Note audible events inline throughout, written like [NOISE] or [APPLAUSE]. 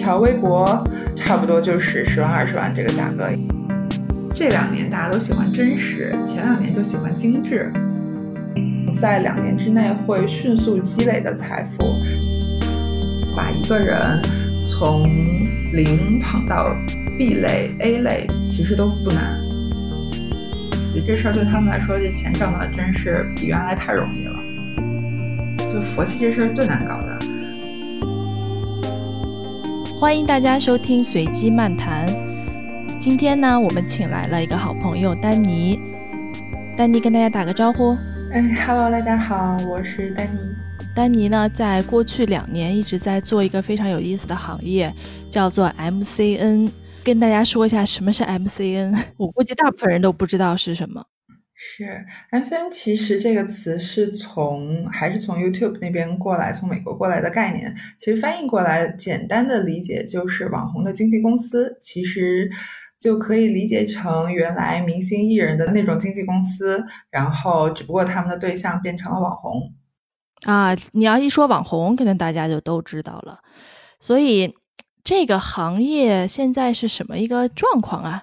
条微博差不多就是十万二十万这个价格。这两年大家都喜欢真实，前两年就喜欢精致，在两年之内会迅速积累的财富，把一个人从零捧到 B 类、A 类，其实都不难。这事儿对他们来说，这钱挣的真是比原来太容易了。就佛系这事儿最难搞的。欢迎大家收听随机漫谈。今天呢，我们请来了一个好朋友丹尼。丹尼跟大家打个招呼。哎，Hello，大家好，我是丹尼。丹尼呢，在过去两年一直在做一个非常有意思的行业，叫做 MCN。跟大家说一下什么是 MCN，我估计大部分人都不知道是什么。是 MCN，其实这个词是从还是从 YouTube 那边过来，从美国过来的概念。其实翻译过来，简单的理解就是网红的经纪公司。其实就可以理解成原来明星艺人的那种经纪公司，然后只不过他们的对象变成了网红。啊，你要一说网红，可能大家就都知道了。所以这个行业现在是什么一个状况啊？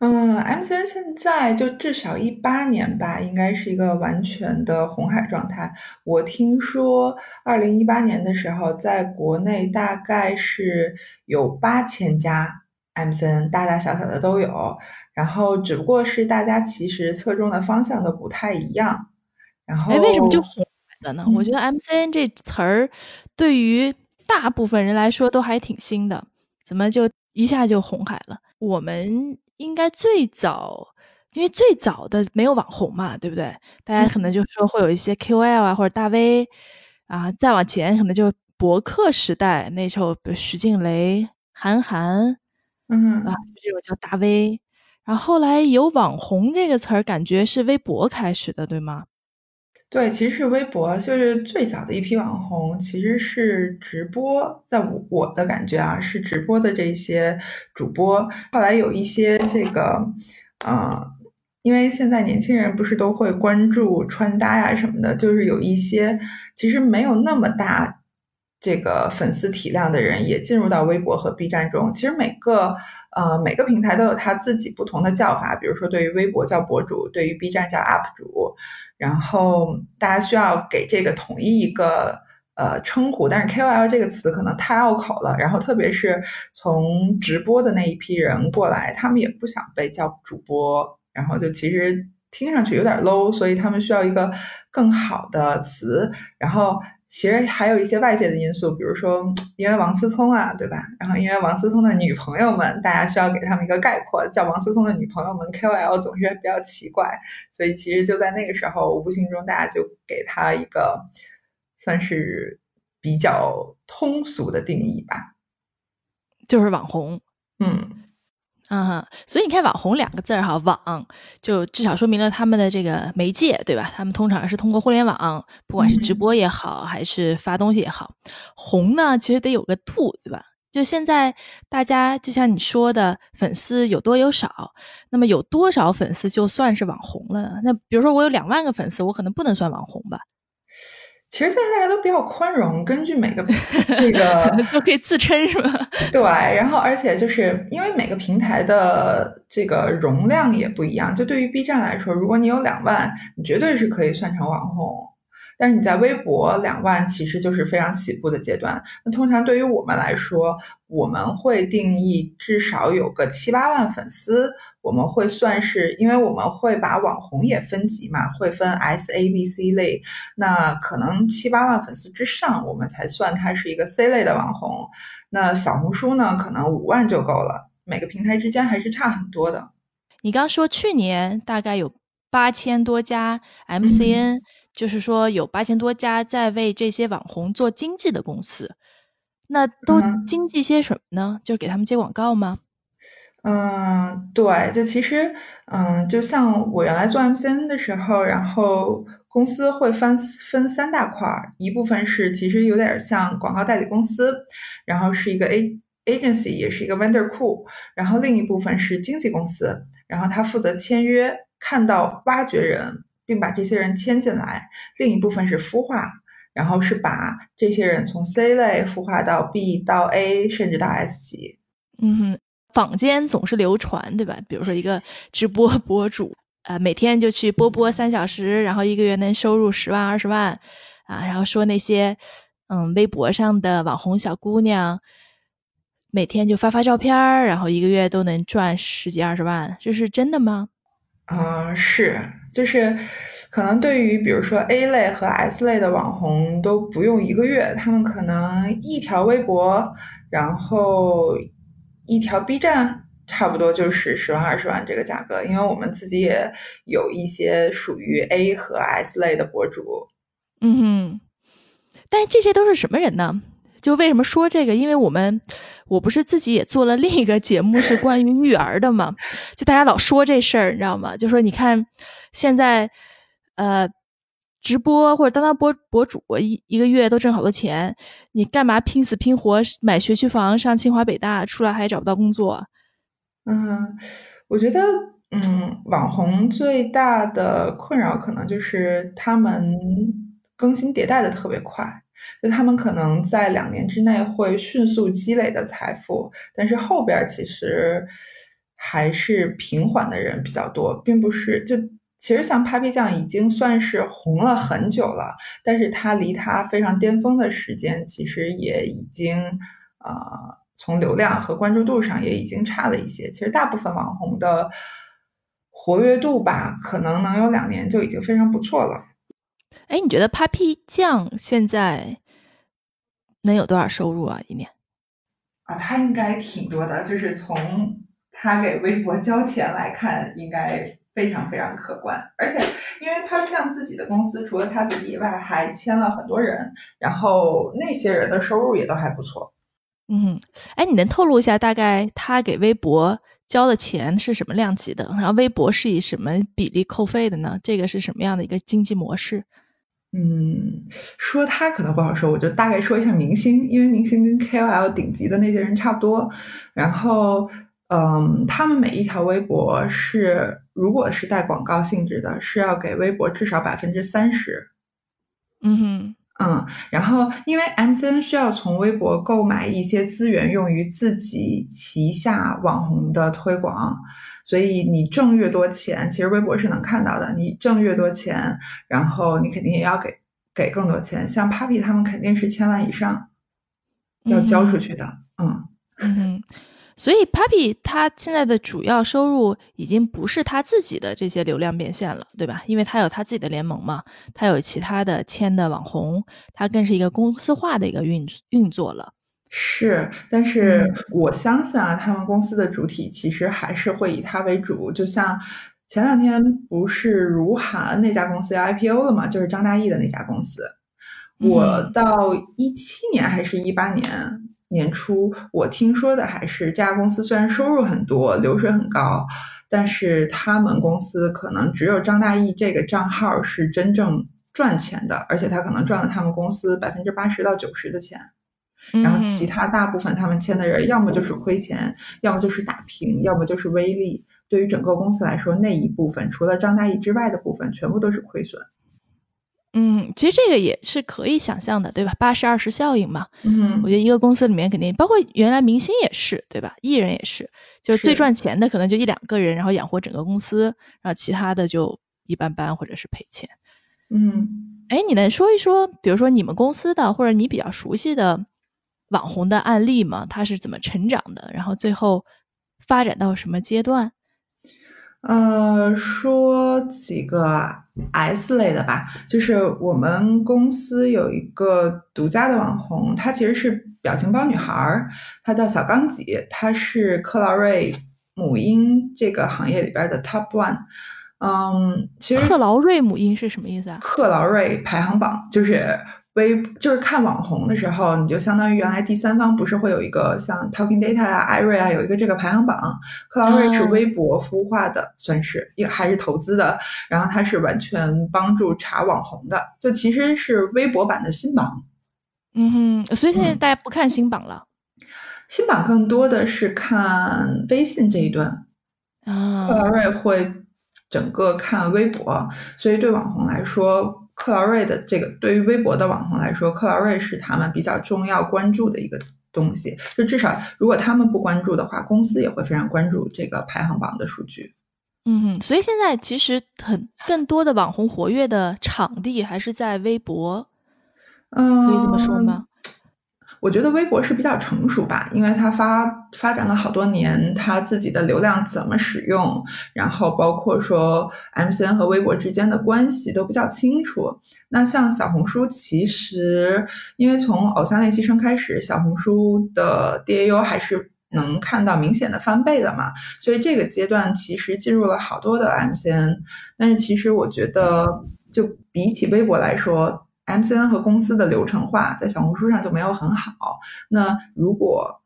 嗯，MCN 现在就至少一八年吧，应该是一个完全的红海状态。我听说二零一八年的时候，在国内大概是有八千家 MCN，大大小小的都有。然后只不过是大家其实侧重的方向都不太一样。然后，哎，为什么就红海了呢？我觉得 MCN 这词儿对于大部分人来说都还挺新的，怎么就一下就红海了？我们。应该最早，因为最早的没有网红嘛，对不对？大家可能就说会有一些 KOL 啊，或者大 V 啊，再往前可能就博客时代，那时候比如徐静蕾、韩寒，嗯啊，这种叫大 V。然后后来有网红这个词儿，感觉是微博开始的，对吗？对，其实是微博，就是最早的一批网红，其实是直播，在我我的感觉啊，是直播的这些主播。后来有一些这个，呃，因为现在年轻人不是都会关注穿搭呀什么的，就是有一些其实没有那么大这个粉丝体量的人，也进入到微博和 B 站中。其实每个呃每个平台都有他自己不同的叫法，比如说对于微博叫博主，对于 B 站叫 UP 主。然后大家需要给这个统一一个呃称呼，但是 KOL 这个词可能太拗口了。然后特别是从直播的那一批人过来，他们也不想被叫主播，然后就其实听上去有点 low，所以他们需要一个更好的词。然后。其实还有一些外界的因素，比如说因为王思聪啊，对吧？然后因为王思聪的女朋友们，大家需要给他们一个概括，叫王思聪的女朋友们 KOL 总是比较奇怪，所以其实就在那个时候，无形中大家就给他一个算是比较通俗的定义吧，就是网红，嗯。嗯哼，所以你看“网红”两个字儿哈，网就至少说明了他们的这个媒介，对吧？他们通常是通过互联网，不管是直播也好，还是发东西也好，红呢，其实得有个度，对吧？就现在大家就像你说的，粉丝有多有少，那么有多少粉丝就算是网红了？那比如说我有两万个粉丝，我可能不能算网红吧？其实现在大家都比较宽容，根据每个 [LAUGHS] 这个都可以自称是吧？[LAUGHS] 对，然后而且就是因为每个平台的这个容量也不一样，就对于 B 站来说，如果你有两万，你绝对是可以算成网红。但是你在微博两万其实就是非常起步的阶段。那通常对于我们来说，我们会定义至少有个七八万粉丝，我们会算是，因为我们会把网红也分级嘛，会分 S、A、B、C 类。那可能七八万粉丝之上，我们才算它是一个 C 类的网红。那小红书呢，可能五万就够了。每个平台之间还是差很多的。你刚说去年大概有八千多家 MCN。就是说，有八千多家在为这些网红做经济的公司，那都经济些什么呢？就是给他们接广告吗？嗯，对，就其实，嗯，就像我原来做 MCN 的时候，然后公司会分分三大块儿，一部分是其实有点像广告代理公司，然后是一个 A agency，也是一个 vendor 库，然后另一部分是经纪公司，然后他负责签约，看到挖掘人。并把这些人签进来，另一部分是孵化，然后是把这些人从 C 类孵化到 B 到 A，甚至到 S 级。嗯哼，坊间总是流传，对吧？比如说一个直播 [LAUGHS] 博主，呃，每天就去播播三小时，然后一个月能收入十万二十万，啊，然后说那些嗯微博上的网红小姑娘，每天就发发照片儿，然后一个月都能赚十几二十万，这是真的吗？嗯，是，就是可能对于比如说 A 类和 S 类的网红都不用一个月，他们可能一条微博，然后一条 B 站，差不多就是十万二十万这个价格。因为我们自己也有一些属于 A 和 S 类的博主。嗯哼，但这些都是什么人呢？就为什么说这个？因为我们我不是自己也做了另一个节目，是关于育儿的嘛？就大家老说这事儿，你知道吗？就说你看现在呃直播或者当当博博主一一个月都挣好多钱，你干嘛拼死拼活买学区房上清华北大，出来还找不到工作？嗯，我觉得嗯，网红最大的困扰可能就是他们更新迭代的特别快。就他们可能在两年之内会迅速积累的财富，但是后边其实还是平缓的人比较多，并不是就其实像 Papi 酱已经算是红了很久了，但是它离它非常巅峰的时间其实也已经呃从流量和关注度上也已经差了一些。其实大部分网红的活跃度吧，可能能有两年就已经非常不错了。哎，你觉得 Papi 酱现在能有多少收入啊？一年？啊，他应该挺多的，就是从他给微博交钱来看，应该非常非常可观。而且，因为 Papi 酱自己的公司除了他自己以外，还签了很多人，然后那些人的收入也都还不错。嗯，哎，你能透露一下大概他给微博交的钱是什么量级的？然后微博是以什么比例扣费的呢？这个是什么样的一个经济模式？嗯，说他可能不好说，我就大概说一下明星，因为明星跟 KOL 顶级的那些人差不多。然后，嗯，他们每一条微博是，如果是带广告性质的，是要给微博至少百分之三十。嗯哼。嗯，然后因为 MCN 需要从微博购买一些资源，用于自己旗下网红的推广，所以你挣越多钱，其实微博是能看到的。你挣越多钱，然后你肯定也要给给更多钱。像 Papi 他们肯定是千万以上要交出去的。嗯嗯。所以，Papi 他现在的主要收入已经不是他自己的这些流量变现了，对吧？因为他有他自己的联盟嘛，他有其他的签的网红，他更是一个公司化的一个运运作了。是，但是我相信啊，他们公司的主体其实还是会以他为主。就像前两天不是如涵那家公司要 IPO 了嘛，就是张大奕的那家公司。我到一七年还是一八年。年初，我听说的还是这家公司虽然收入很多，流水很高，但是他们公司可能只有张大奕这个账号是真正赚钱的，而且他可能赚了他们公司百分之八十到九十的钱，然后其他大部分他们签的人要么就是亏钱，要么就是打平，要么就是微利。对于整个公司来说，那一部分除了张大奕之外的部分，全部都是亏损。嗯，其实这个也是可以想象的，对吧？八十二十效应嘛。嗯，我觉得一个公司里面肯定包括原来明星也是，对吧？艺人也是，就是最赚钱的可能就一两个人，然后养活整个公司，然后其他的就一般般或者是赔钱。嗯，哎，你能说一说，比如说你们公司的或者你比较熟悉的网红的案例吗？他是怎么成长的？然后最后发展到什么阶段？呃，说几个 S 类的吧，就是我们公司有一个独家的网红，她其实是表情包女孩儿，她叫小刚几，她是克劳瑞母婴这个行业里边的 Top One。嗯，其实克劳瑞母婴是什么意思啊？克劳瑞排行榜就是。微就是看网红的时候，你就相当于原来第三方不是会有一个像 Talking Data 啊、艾瑞啊有一个这个排行榜。克劳瑞是微博孵化的，算是也还是投资的，然后它是完全帮助查网红的，就其实是微博版的新榜。嗯哼，所以现在大家不看新榜了，新榜更多的是看微信这一端。啊，克劳瑞会整个看微博，所以对网红来说。克劳瑞的这个对于微博的网红来说，克劳瑞是他们比较重要关注的一个东西。就至少如果他们不关注的话，公司也会非常关注这个排行榜的数据。嗯，所以现在其实很更多的网红活跃的场地还是在微博，嗯，可以这么说吗？我觉得微博是比较成熟吧，因为它发发展了好多年，它自己的流量怎么使用，然后包括说 MCN 和微博之间的关系都比较清楚。那像小红书，其实因为从偶像练习生开始，小红书的 DAU 还是能看到明显的翻倍的嘛，所以这个阶段其实进入了好多的 MCN。但是其实我觉得，就比起微博来说。MCN 和公司的流程化在小红书上就没有很好。那如果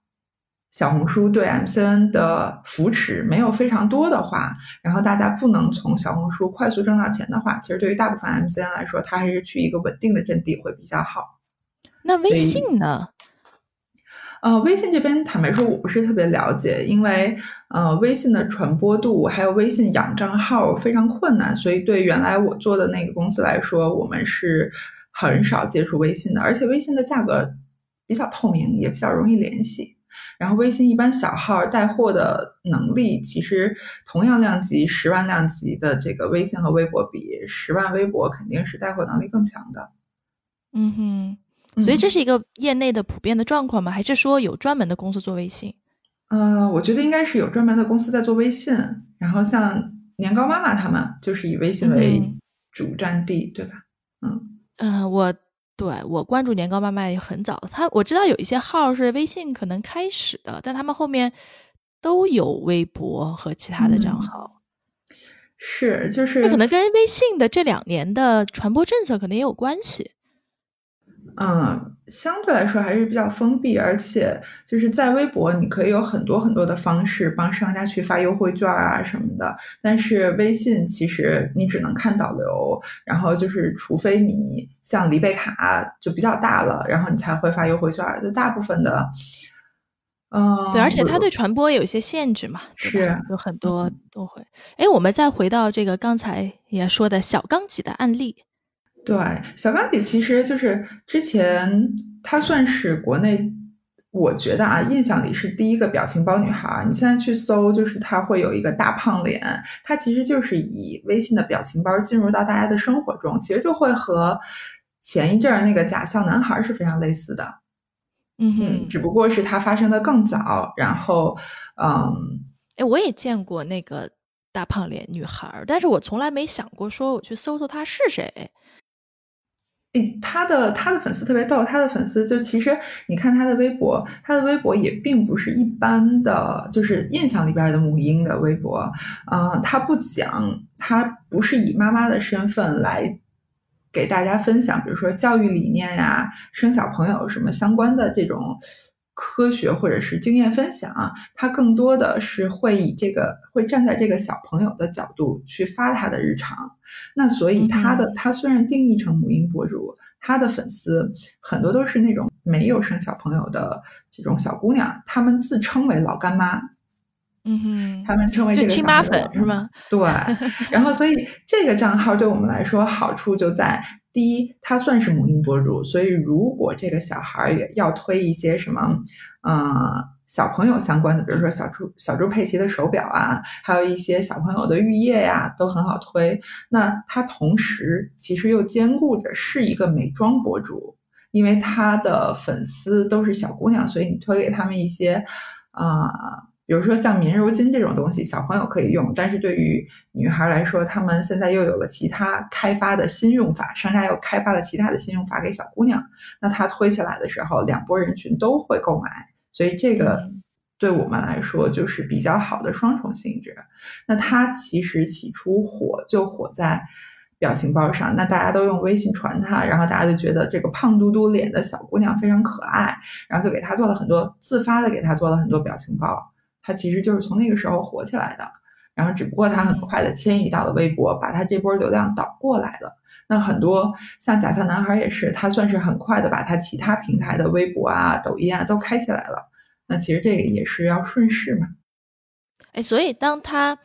小红书对 MCN 的扶持没有非常多的话，然后大家不能从小红书快速挣到钱的话，其实对于大部分 MCN 来说，它还是去一个稳定的阵地会比较好。那微信呢？呃，微信这边坦白说，我不是特别了解，因为呃，微信的传播度还有微信养账号非常困难，所以对原来我做的那个公司来说，我们是。很少接触微信的，而且微信的价格比较透明，也比较容易联系。然后微信一般小号带货的能力，其实同样量级十万量级的这个微信和微博比，十万微博肯定是带货能力更强的。嗯哼，所以这是一个业内的普遍的状况吗？还是说有专门的公司做微信？呃，我觉得应该是有专门的公司在做微信。然后像年糕妈妈他们就是以微信为主战地，对吧？嗯。嗯，我对我关注年糕妈妈也很早，他我知道有一些号是微信可能开始的，但他们后面都有微博和其他的账号。是，就是这可能跟微信的这两年的传播政策可能也有关系。嗯，相对来说还是比较封闭，而且就是在微博，你可以有很多很多的方式帮商家去发优惠券啊什么的。但是微信其实你只能看导流，然后就是除非你像李贝卡就比较大了，然后你才会发优惠券。就大部分的，嗯，对，而且它对传播有一些限制嘛，是有很多都会。哎，我们再回到这个刚才也说的小刚几的案例。对，小钢笔其实就是之前她算是国内，我觉得啊，印象里是第一个表情包女孩。你现在去搜，就是她会有一个大胖脸，她其实就是以微信的表情包进入到大家的生活中，其实就会和前一阵儿那个假笑男孩是非常类似的。嗯哼，只不过是它发生的更早，然后，嗯，哎，我也见过那个大胖脸女孩，但是我从来没想过说我去搜搜她是谁。他的他的粉丝特别逗，他的粉丝就其实你看他的微博，他的微博也并不是一般的，就是印象里边的母婴的微博，嗯，他不讲，他不是以妈妈的身份来给大家分享，比如说教育理念呀、生小朋友什么相关的这种。科学或者是经验分享，他更多的是会以这个会站在这个小朋友的角度去发他的日常。那所以他的他虽然定义成母婴博主，他的粉丝很多都是那种没有生小朋友的这种小姑娘，他们自称为老干妈。嗯哼，他们称为这个亲妈粉是吗？对。然后所以这个账号对我们来说好处就在。第一，他算是母婴博主，所以如果这个小孩也要推一些什么，嗯，小朋友相关的，比如说小猪小猪佩奇的手表啊，还有一些小朋友的浴液呀，都很好推。那他同时其实又兼顾着是一个美妆博主，因为他的粉丝都是小姑娘，所以你推给他们一些，啊。比如说像棉柔巾这种东西，小朋友可以用，但是对于女孩来说，她们现在又有了其他开发的新用法，商家又开发了其他的新用法给小姑娘，那她推起来的时候，两拨人群都会购买，所以这个对我们来说就是比较好的双重性质。那它其实起初火就火在表情包上，那大家都用微信传它，然后大家就觉得这个胖嘟嘟脸的小姑娘非常可爱，然后就给她做了很多自发的给她做了很多表情包。他其实就是从那个时候火起来的，然后只不过他很快的迁移到了微博，把他这波流量导过来了。那很多像假笑男孩也是，他算是很快的把他其他平台的微博啊、抖音啊都开起来了。那其实这个也是要顺势嘛。哎，所以当他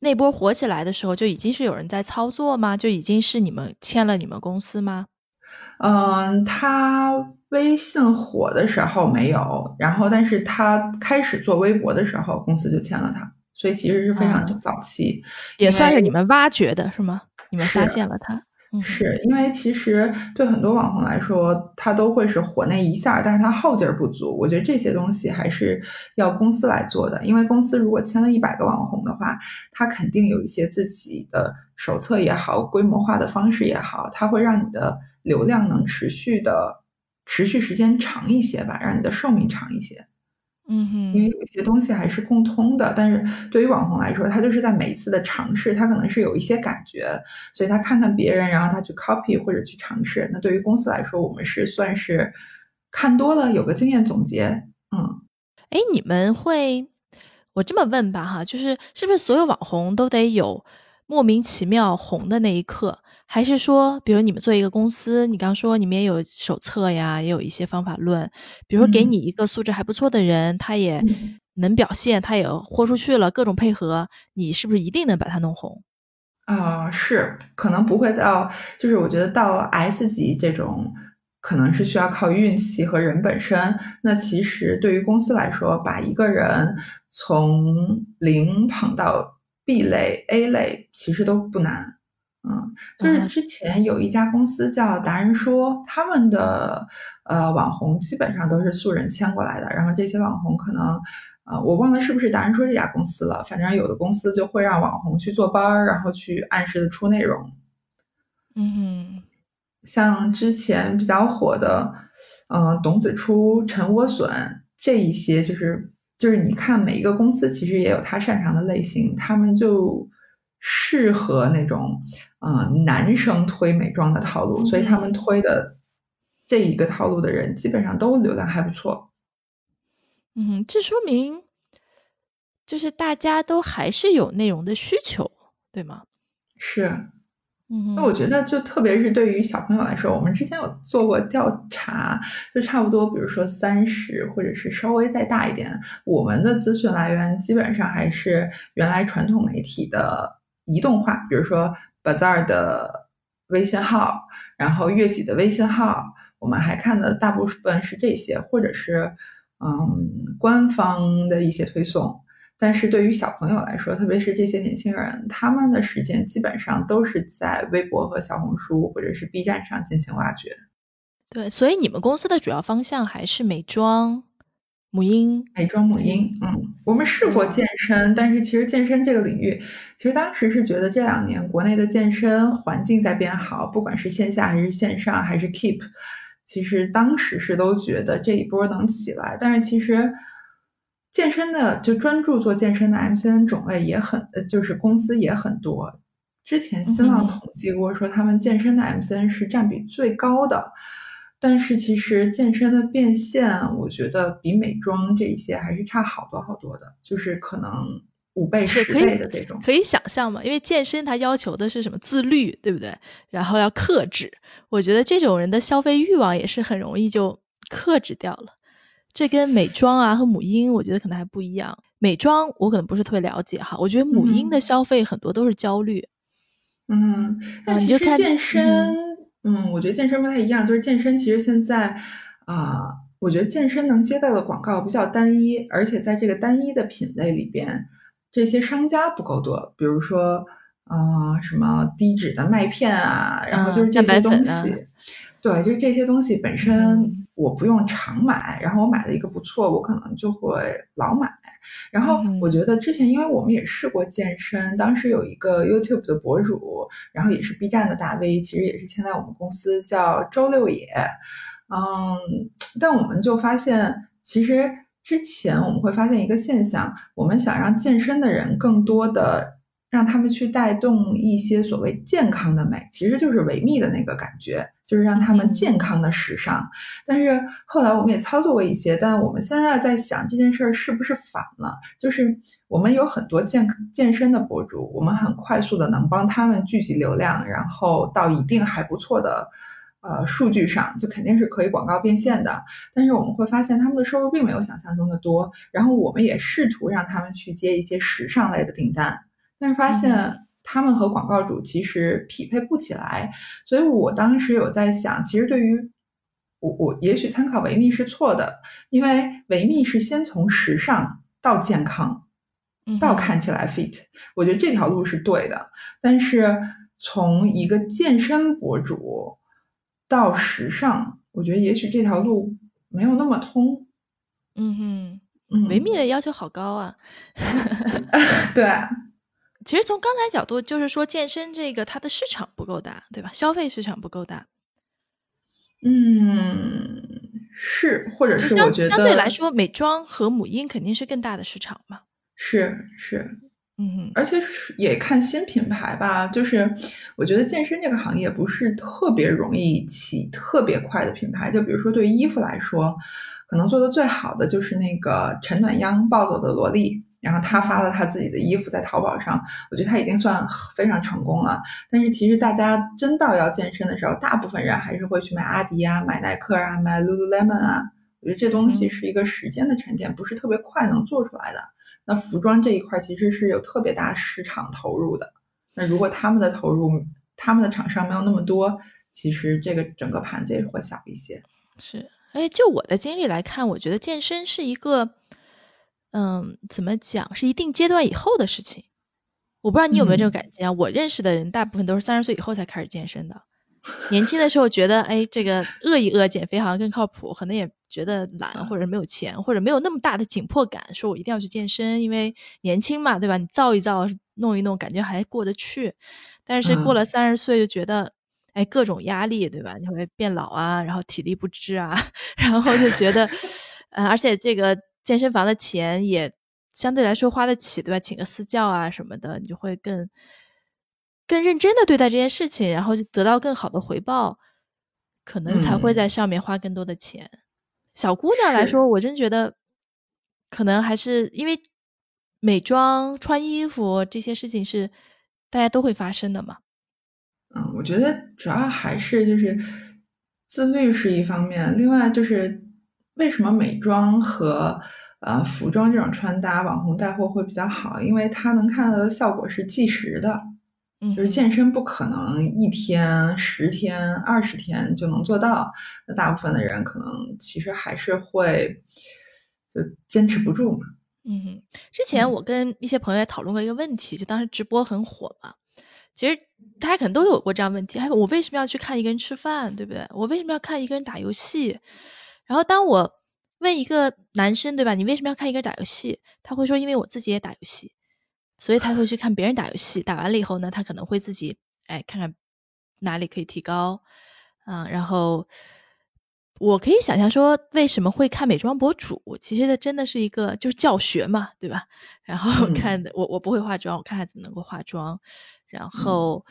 那波火起来的时候，就已经是有人在操作吗？就已经是你们签了你们公司吗？嗯，他微信火的时候没有，然后但是他开始做微博的时候，公司就签了他，所以其实是非常早期，也算是你们挖掘的是吗？你们发现了他。是因为其实对很多网红来说，他都会是火那一下，但是他后劲儿不足。我觉得这些东西还是要公司来做的，因为公司如果签了一百个网红的话，他肯定有一些自己的手册也好，规模化的方式也好，他会让你的流量能持续的持续时间长一些吧，让你的寿命长一些。嗯哼，因为有些东西还是共通的，但是对于网红来说，他就是在每一次的尝试，他可能是有一些感觉，所以他看看别人，然后他去 copy 或者去尝试。那对于公司来说，我们是算是看多了，有个经验总结。嗯，哎，你们会，我这么问吧，哈，就是是不是所有网红都得有莫名其妙红的那一刻？还是说，比如你们做一个公司，你刚说你们也有手册呀，也有一些方法论。比如说，给你一个素质还不错的人，他也能表现，他也豁出去了，各种配合，你是不是一定能把他弄红？啊，是，可能不会到，就是我觉得到 S 级这种，可能是需要靠运气和人本身。那其实对于公司来说，把一个人从零捧到 B 类、A 类，其实都不难。嗯，就是之前有一家公司叫达人说，他们的呃网红基本上都是素人签过来的。然后这些网红可能，呃，我忘了是不是达人说这家公司了。反正有的公司就会让网红去做班儿，然后去按时的出内容。嗯，像之前比较火的，嗯，董子初、陈莴笋这一些，就是就是你看每一个公司其实也有他擅长的类型，他们就。适合那种嗯男生推美妆的套路，所以他们推的这一个套路的人基本上都流量还不错。嗯，这说明就是大家都还是有内容的需求，对吗？是。嗯，那我觉得就特别是对于小朋友来说，我们之前有做过调查，就差不多，比如说三十或者是稍微再大一点，我们的资讯来源基本上还是原来传统媒体的。移动化，比如说 Bazaar 的微信号，然后悦己的微信号，我们还看的大部分是这些，或者是嗯官方的一些推送。但是对于小朋友来说，特别是这些年轻人，他们的时间基本上都是在微博和小红书或者是 B 站上进行挖掘。对，所以你们公司的主要方向还是美妆。母婴，美妆母婴，嗯，我们试过健身，但是其实健身这个领域，其实当时是觉得这两年国内的健身环境在变好，不管是线下还是线上还是 Keep，其实当时是都觉得这一波能起来，但是其实健身的就专注做健身的 MCN 种类也很，就是公司也很多，之前新浪统计过说他们健身的 MCN 是占比最高的。但是其实健身的变现，我觉得比美妆这一些还是差好多好多的，就是可能五倍、十倍的这种。可以想象嘛？因为健身它要求的是什么自律，对不对？然后要克制，我觉得这种人的消费欲望也是很容易就克制掉了。这跟美妆啊和母婴，我觉得可能还不一样。美妆我可能不是特别了解哈，我觉得母婴的消费很多都是焦虑。嗯，那其实健身。嗯，我觉得健身不太一样，就是健身其实现在，啊，我觉得健身能接到的广告比较单一，而且在这个单一的品类里边，这些商家不够多。比如说，啊，什么低脂的麦片啊，然后就是这些东西，对，就是这些东西本身我不用常买，然后我买了一个不错，我可能就会老买。然后我觉得之前，因为我们也试过健身，当时有一个 YouTube 的博主，然后也是 B 站的大 V，其实也是签在我们公司，叫周六野。嗯，但我们就发现，其实之前我们会发现一个现象，我们想让健身的人更多的。让他们去带动一些所谓健康的美，其实就是维密的那个感觉，就是让他们健康的时尚。但是后来我们也操作过一些，但我们现在在想这件事儿是不是反了？就是我们有很多健健身的博主，我们很快速的能帮他们聚集流量，然后到一定还不错的呃数据上，就肯定是可以广告变现的。但是我们会发现他们的收入并没有想象中的多。然后我们也试图让他们去接一些时尚类的订单。但是发现他们和广告主其实匹配不起来，所以我当时有在想，其实对于我我也许参考维密是错的，因为维密是先从时尚到健康，到看起来 fit，我觉得这条路是对的，但是从一个健身博主到时尚，我觉得也许这条路没有那么通。嗯哼。维密的要求好高啊！[LAUGHS] 对，其实从刚才角度，就是说健身这个它的市场不够大，对吧？消费市场不够大。嗯，是，或者是我觉得相对来说，美妆和母婴肯定是更大的市场嘛。是是，嗯，而且也看新品牌吧。就是我觉得健身这个行业不是特别容易起特别快的品牌。就比如说对衣服来说。可能做的最好的就是那个陈暖央暴走的萝莉，然后他发了他自己的衣服在淘宝上，我觉得他已经算非常成功了。但是其实大家真到要健身的时候，大部分人还是会去买阿迪啊、买耐克啊、买 Lululemon 啊。我觉得这东西是一个时间的沉淀，不是特别快能做出来的。那服装这一块其实是有特别大市场投入的。那如果他们的投入，他们的厂商没有那么多，其实这个整个盘子也会小一些。是。哎，就我的经历来看，我觉得健身是一个，嗯，怎么讲，是一定阶段以后的事情。我不知道你有没有这种感觉啊？我认识的人大部分都是三十岁以后才开始健身的。年轻的时候觉得，哎，这个饿一饿减肥好像更靠谱，可能也觉得懒，或者没有钱，或者没有那么大的紧迫感，说我一定要去健身，因为年轻嘛，对吧？你造一造，弄一弄，感觉还过得去。但是过了三十岁，就觉得。哎，各种压力，对吧？你会变老啊，然后体力不支啊，[LAUGHS] 然后就觉得，呃，而且这个健身房的钱也相对来说花得起，对吧？请个私教啊什么的，你就会更更认真的对待这件事情，然后就得到更好的回报，可能才会在上面花更多的钱。小姑娘来说，我真觉得可能还是因为美妆、穿衣服这些事情是大家都会发生的嘛。嗯，我觉得主要还是就是自律是一方面，另外就是为什么美妆和呃服装这种穿搭网红带货会比较好，因为它能看到的效果是即时的，嗯，就是健身不可能一天、十天、二十天就能做到，那大部分的人可能其实还是会就坚持不住嘛。嗯，之前我跟一些朋友也讨论过一个问题，就当时直播很火嘛。其实大家可能都有过这样问题：，哎，我为什么要去看一个人吃饭，对不对？我为什么要看一个人打游戏？然后当我问一个男生，对吧？你为什么要看一个人打游戏？他会说：因为我自己也打游戏，所以他会去看别人打游戏。打完了以后呢，他可能会自己哎看看哪里可以提高，嗯，然后我可以想象说，为什么会看美妆博主？其实这真的是一个就是教学嘛，对吧？然后看我我不会化妆，我看看怎么能够化妆。然后，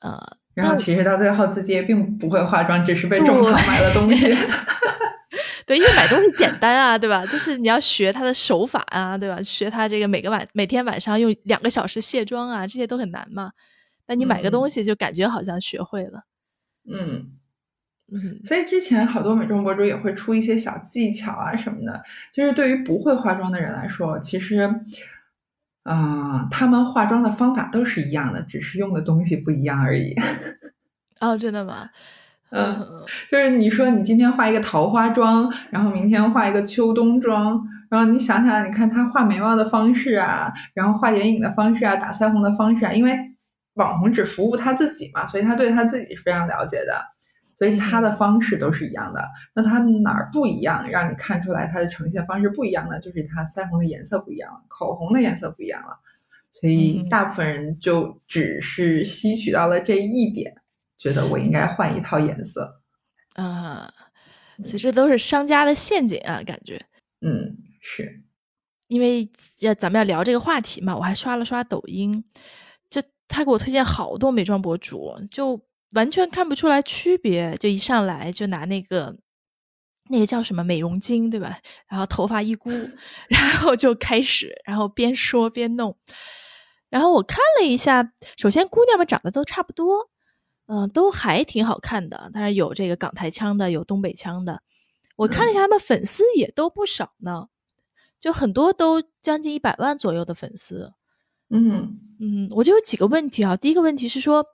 呃，然后其实到最后自己也并不会化妆，只是被种草买了东西。[LAUGHS] 对，因为买东西简单啊，对吧？就是你要学他的手法啊，对吧？学他这个每个晚每天晚上用两个小时卸妆啊，这些都很难嘛。那你买个东西就感觉好像学会了。嗯嗯，所以之前好多美妆博主也会出一些小技巧啊什么的，就是对于不会化妆的人来说，其实。啊，他们化妆的方法都是一样的，只是用的东西不一样而已。[LAUGHS] 哦，真的吗？嗯，就是你说你今天化一个桃花妆，然后明天化一个秋冬妆，然后你想想，你看他画眉毛的方式啊，然后画眼影的方式啊，打腮红的方式啊，因为网红只服务他自己嘛，所以他对他自己是非常了解的。所以他的方式都是一样的，那他哪儿不一样，让你看出来他的呈现方式不一样呢？就是他腮红的颜色不一样了，口红的颜色不一样了。所以大部分人就只是吸取到了这一点，觉得我应该换一套颜色。啊，其实都是商家的陷阱啊，感觉。嗯，是因为要咱们要聊这个话题嘛，我还刷了刷抖音，就他给我推荐好多美妆博主，就。完全看不出来区别，就一上来就拿那个那个叫什么美容巾，对吧？然后头发一箍，[LAUGHS] 然后就开始，然后边说边弄。然后我看了一下，首先姑娘们长得都差不多，嗯，都还挺好看的。但是有这个港台腔的，有东北腔的。我看了一下，他们粉丝也都不少呢，就很多都将近一百万左右的粉丝。嗯嗯，我就有几个问题啊。第一个问题是说，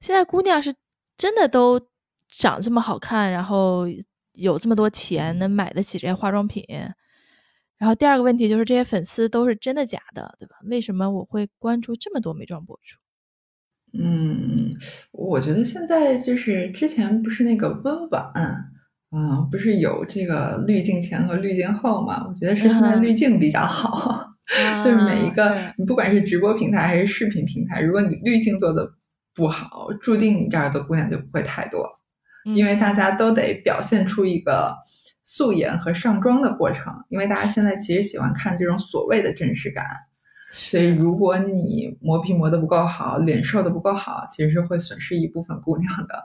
现在姑娘是真的都长这么好看，然后有这么多钱，能买得起这些化妆品？然后第二个问题就是这些粉丝都是真的假的，对吧？为什么我会关注这么多美妆博主？嗯，我觉得现在就是之前不是那个温婉，嗯，不是有这个滤镜前和滤镜后嘛？我觉得是现在滤镜比较好，[LAUGHS] 就是每一个你不管是直播平台还是视频平台，如果你滤镜做的不好，注定你这儿的姑娘就不会太多，因为大家都得表现出一个素颜和上妆的过程，因为大家现在其实喜欢看这种所谓的真实感。所以，如果你磨皮磨得不够好，脸瘦的不够好，其实是会损失一部分姑娘的。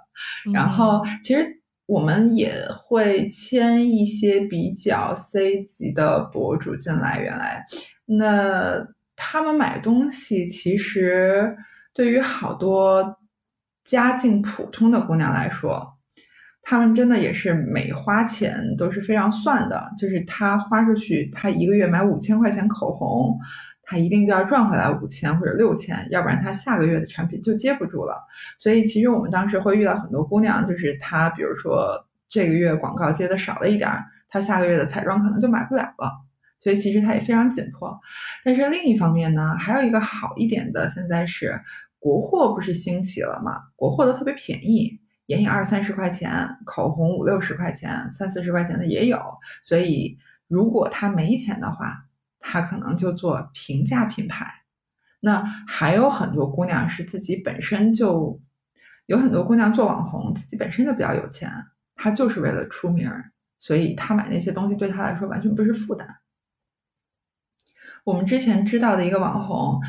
然后，其实我们也会签一些比较 C 级的博主进来。原来，那他们买东西，其实对于好多家境普通的姑娘来说，他们真的也是每花钱都是非常算的。就是他花出去，他一个月买五千块钱口红。他一定就要赚回来五千或者六千，要不然他下个月的产品就接不住了。所以其实我们当时会遇到很多姑娘，就是她比如说这个月广告接的少了一点，她下个月的彩妆可能就买不了了。所以其实她也非常紧迫。但是另一方面呢，还有一个好一点的，现在是国货不是兴起了嘛？国货都特别便宜，眼影二三十块钱，口红五六十块钱，三四十块钱的也有。所以如果她没钱的话，她可能就做平价品牌，那还有很多姑娘是自己本身就有很多姑娘做网红，自己本身就比较有钱，她就是为了出名，所以她买那些东西对她来说完全不是负担。我们之前知道的一个网红，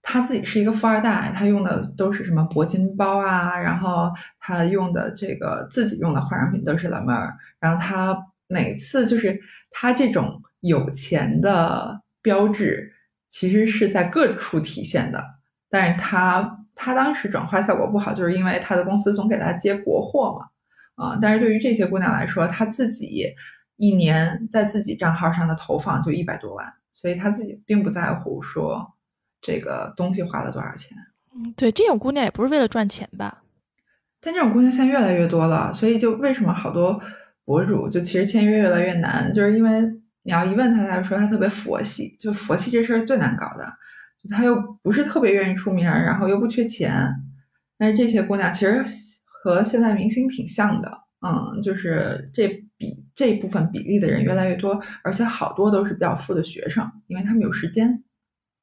他自己是一个富二代，他用的都是什么铂金包啊，然后他用的这个自己用的化妆品都是 La Mer，然后他每次就是他这种。有钱的标志其实是在各处体现的，但是他他当时转化效果不好，就是因为他的公司总给他接国货嘛，啊，但是对于这些姑娘来说，她自己一年在自己账号上的投放就一百多万，所以她自己并不在乎说这个东西花了多少钱。嗯，对，这种姑娘也不是为了赚钱吧？但这种姑娘现在越来越多了，所以就为什么好多博主就其实签约越来越难，就是因为。你要一问他，他就说他特别佛系，就佛系这事儿最难搞的。他又不是特别愿意出名，然后又不缺钱。但是这些姑娘其实和现在明星挺像的，嗯，就是这比这部分比例的人越来越多，而且好多都是比较富的学生，因为他们有时间。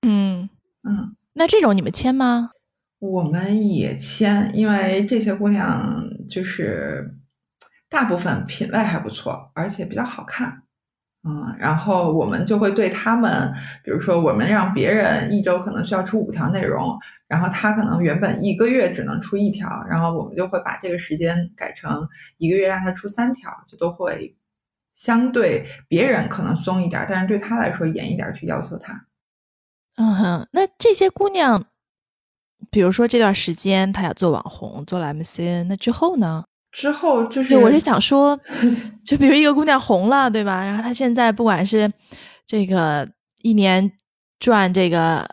嗯嗯，那这种你们签吗？我们也签，因为这些姑娘就是大部分品味还不错，而且比较好看。嗯，然后我们就会对他们，比如说我们让别人一周可能需要出五条内容，然后他可能原本一个月只能出一条，然后我们就会把这个时间改成一个月让他出三条，就都会相对别人可能松一点，但是对他来说严一点去要求他。嗯哼，那这些姑娘，比如说这段时间她要做网红，做了 MCN，那之后呢？之后就是，对，我是想说，[LAUGHS] 就比如一个姑娘红了，对吧？然后她现在不管是这个一年赚这个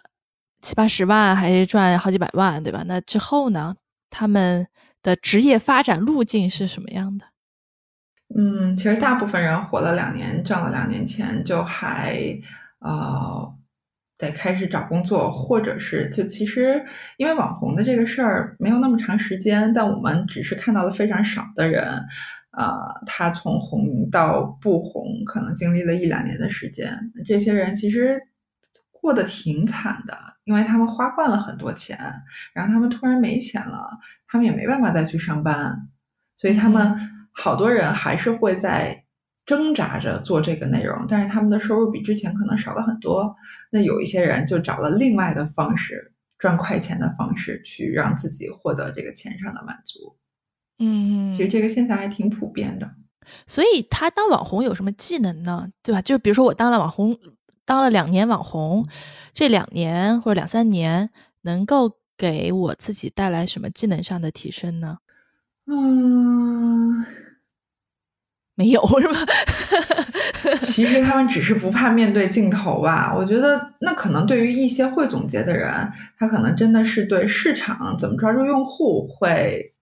七八十万，还是赚好几百万，对吧？那之后呢，他们的职业发展路径是什么样的？嗯，其实大部分人活了两年，挣了两年钱，就还呃。得开始找工作，或者是就其实因为网红的这个事儿没有那么长时间，但我们只是看到了非常少的人，呃，他从红到不红，可能经历了一两年的时间。这些人其实过得挺惨的，因为他们花惯了很多钱，然后他们突然没钱了，他们也没办法再去上班，所以他们好多人还是会在。挣扎着做这个内容，但是他们的收入比之前可能少了很多。那有一些人就找了另外的方式赚快钱的方式，去让自己获得这个钱上的满足。嗯，其实这个现象还挺普遍的。所以他当网红有什么技能呢？对吧？就比如说我当了网红，当了两年网红，这两年或者两三年能够给我自己带来什么技能上的提升呢？嗯。没有 [LAUGHS] 是吧？其实他们只是不怕面对镜头吧。我觉得那可能对于一些会总结的人，他可能真的是对市场怎么抓住用户会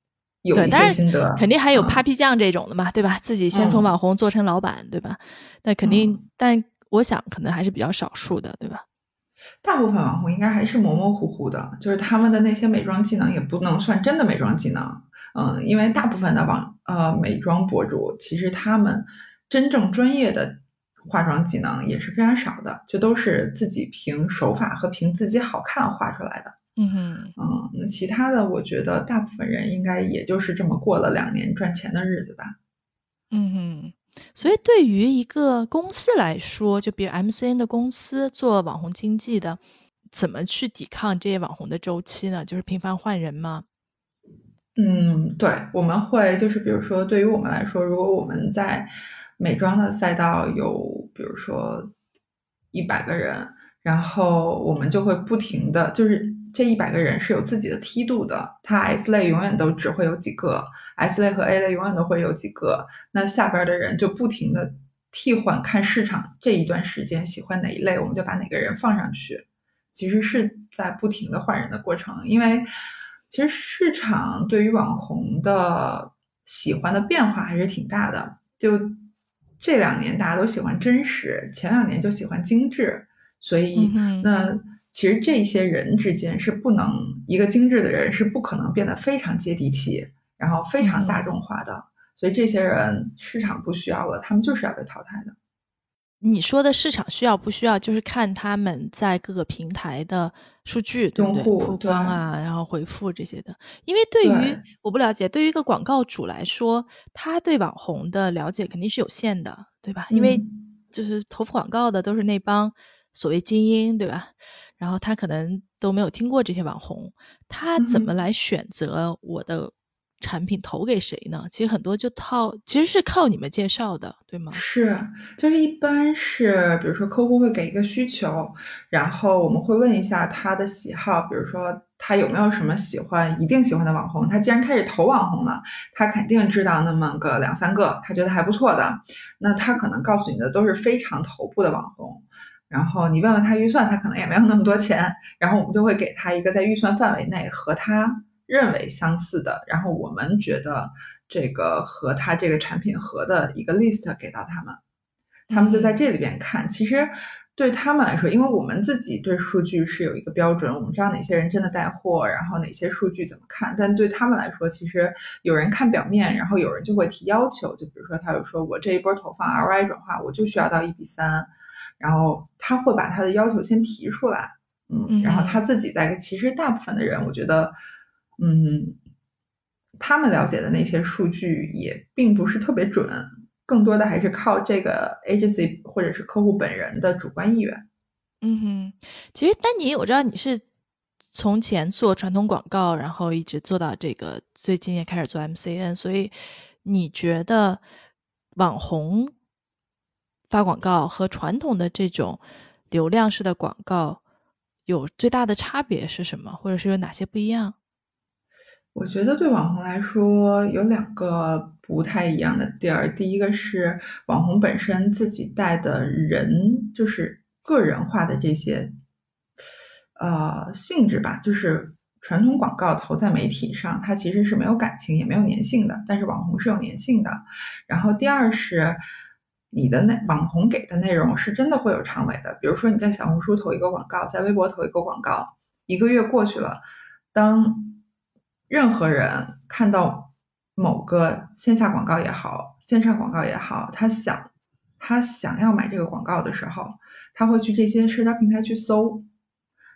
有一些心得。肯定还有 Papi 酱这种的嘛，对吧？自己先从网红做成老板，对吧？那肯定，但我想可能还是比较少数的，对吧？大部分网红应该还是模模糊糊的，就是他们的那些美妆技能也不能算真的美妆技能。嗯，因为大部分的网呃美妆博主，其实他们真正专业的化妆技能也是非常少的，就都是自己凭手法和凭自己好看画出来的。嗯哼，嗯，那其他的，我觉得大部分人应该也就是这么过了两年赚钱的日子吧。嗯哼，所以对于一个公司来说，就比如 MCN 的公司做网红经济的，怎么去抵抗这些网红的周期呢？就是频繁换人吗？嗯，对，我们会就是比如说，对于我们来说，如果我们在美妆的赛道有，比如说一百个人，然后我们就会不停的就是这一百个人是有自己的梯度的，它 S 类永远都只会有几个，S 类和 A 类永远都会有几个，那下边的人就不停的替换，看市场这一段时间喜欢哪一类，我们就把哪个人放上去，其实是在不停的换人的过程，因为。其实市场对于网红的喜欢的变化还是挺大的。就这两年大家都喜欢真实，前两年就喜欢精致，所以那其实这些人之间是不能一个精致的人是不可能变得非常接地气，然后非常大众化的。所以这些人市场不需要了，他们就是要被淘汰的。你说的市场需要不需要，就是看他们在各个平台的数据，对不对？曝光啊，然后回复这些的。因为对于我不了解，对于一个广告主来说，他对网红的了解肯定是有限的，对吧？因为就是投广告的都是那帮所谓精英，对吧？然后他可能都没有听过这些网红，他怎么来选择我的？产品投给谁呢？其实很多就靠，其实是靠你们介绍的，对吗？是，就是一般是，比如说客户会给一个需求，然后我们会问一下他的喜好，比如说他有没有什么喜欢、一定喜欢的网红。他既然开始投网红了，他肯定知道那么个两三个，他觉得还不错的，那他可能告诉你的都是非常头部的网红。然后你问问他预算，他可能也没有那么多钱，然后我们就会给他一个在预算范围内和他。认为相似的，然后我们觉得这个和他这个产品合的一个 list 给到他们，他们就在这里边看。其实对他们来说，因为我们自己对数据是有一个标准，我们知道哪些人真的带货，然后哪些数据怎么看。但对他们来说，其实有人看表面，然后有人就会提要求，就比如说他有说我这一波投放 ROI 转化，我就需要到一比三，然后他会把他的要求先提出来，嗯，然后他自己在。其实大部分的人，我觉得。嗯，他们了解的那些数据也并不是特别准，更多的还是靠这个 agency 或者是客户本人的主观意愿。嗯哼，其实丹尼，我知道你是从前做传统广告，然后一直做到这个最近也开始做 MCN，所以你觉得网红发广告和传统的这种流量式的广告有最大的差别是什么，或者是有哪些不一样？我觉得对网红来说有两个不太一样的地儿。第一个是网红本身自己带的人，就是个人化的这些呃性质吧。就是传统广告投在媒体上，它其实是没有感情也没有粘性的，但是网红是有粘性的。然后第二是你的内网红给的内容是真的会有长尾的。比如说你在小红书投一个广告，在微博投一个广告，一个月过去了，当任何人看到某个线下广告也好，线上广告也好，他想他想要买这个广告的时候，他会去这些社交平台去搜。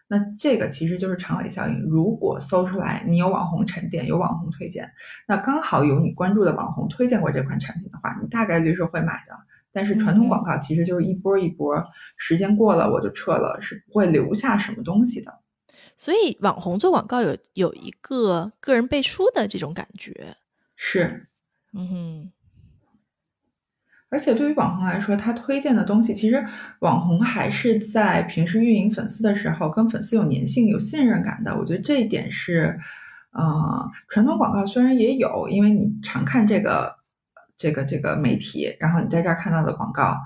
那这个其实就是长尾效应。如果搜出来你有网红沉淀，有网红推荐，那刚好有你关注的网红推荐过这款产品的话，你大概率是会买的。但是传统广告其实就是一波一波，时间过了我就撤了，是不会留下什么东西的。所以网红做广告有有一个个人背书的这种感觉，是，嗯哼。而且对于网红来说，他推荐的东西，其实网红还是在平时运营粉丝的时候，跟粉丝有粘性、有信任感的。我觉得这一点是，呃，传统广告虽然也有，因为你常看这个这个这个媒体，然后你在这儿看到的广告，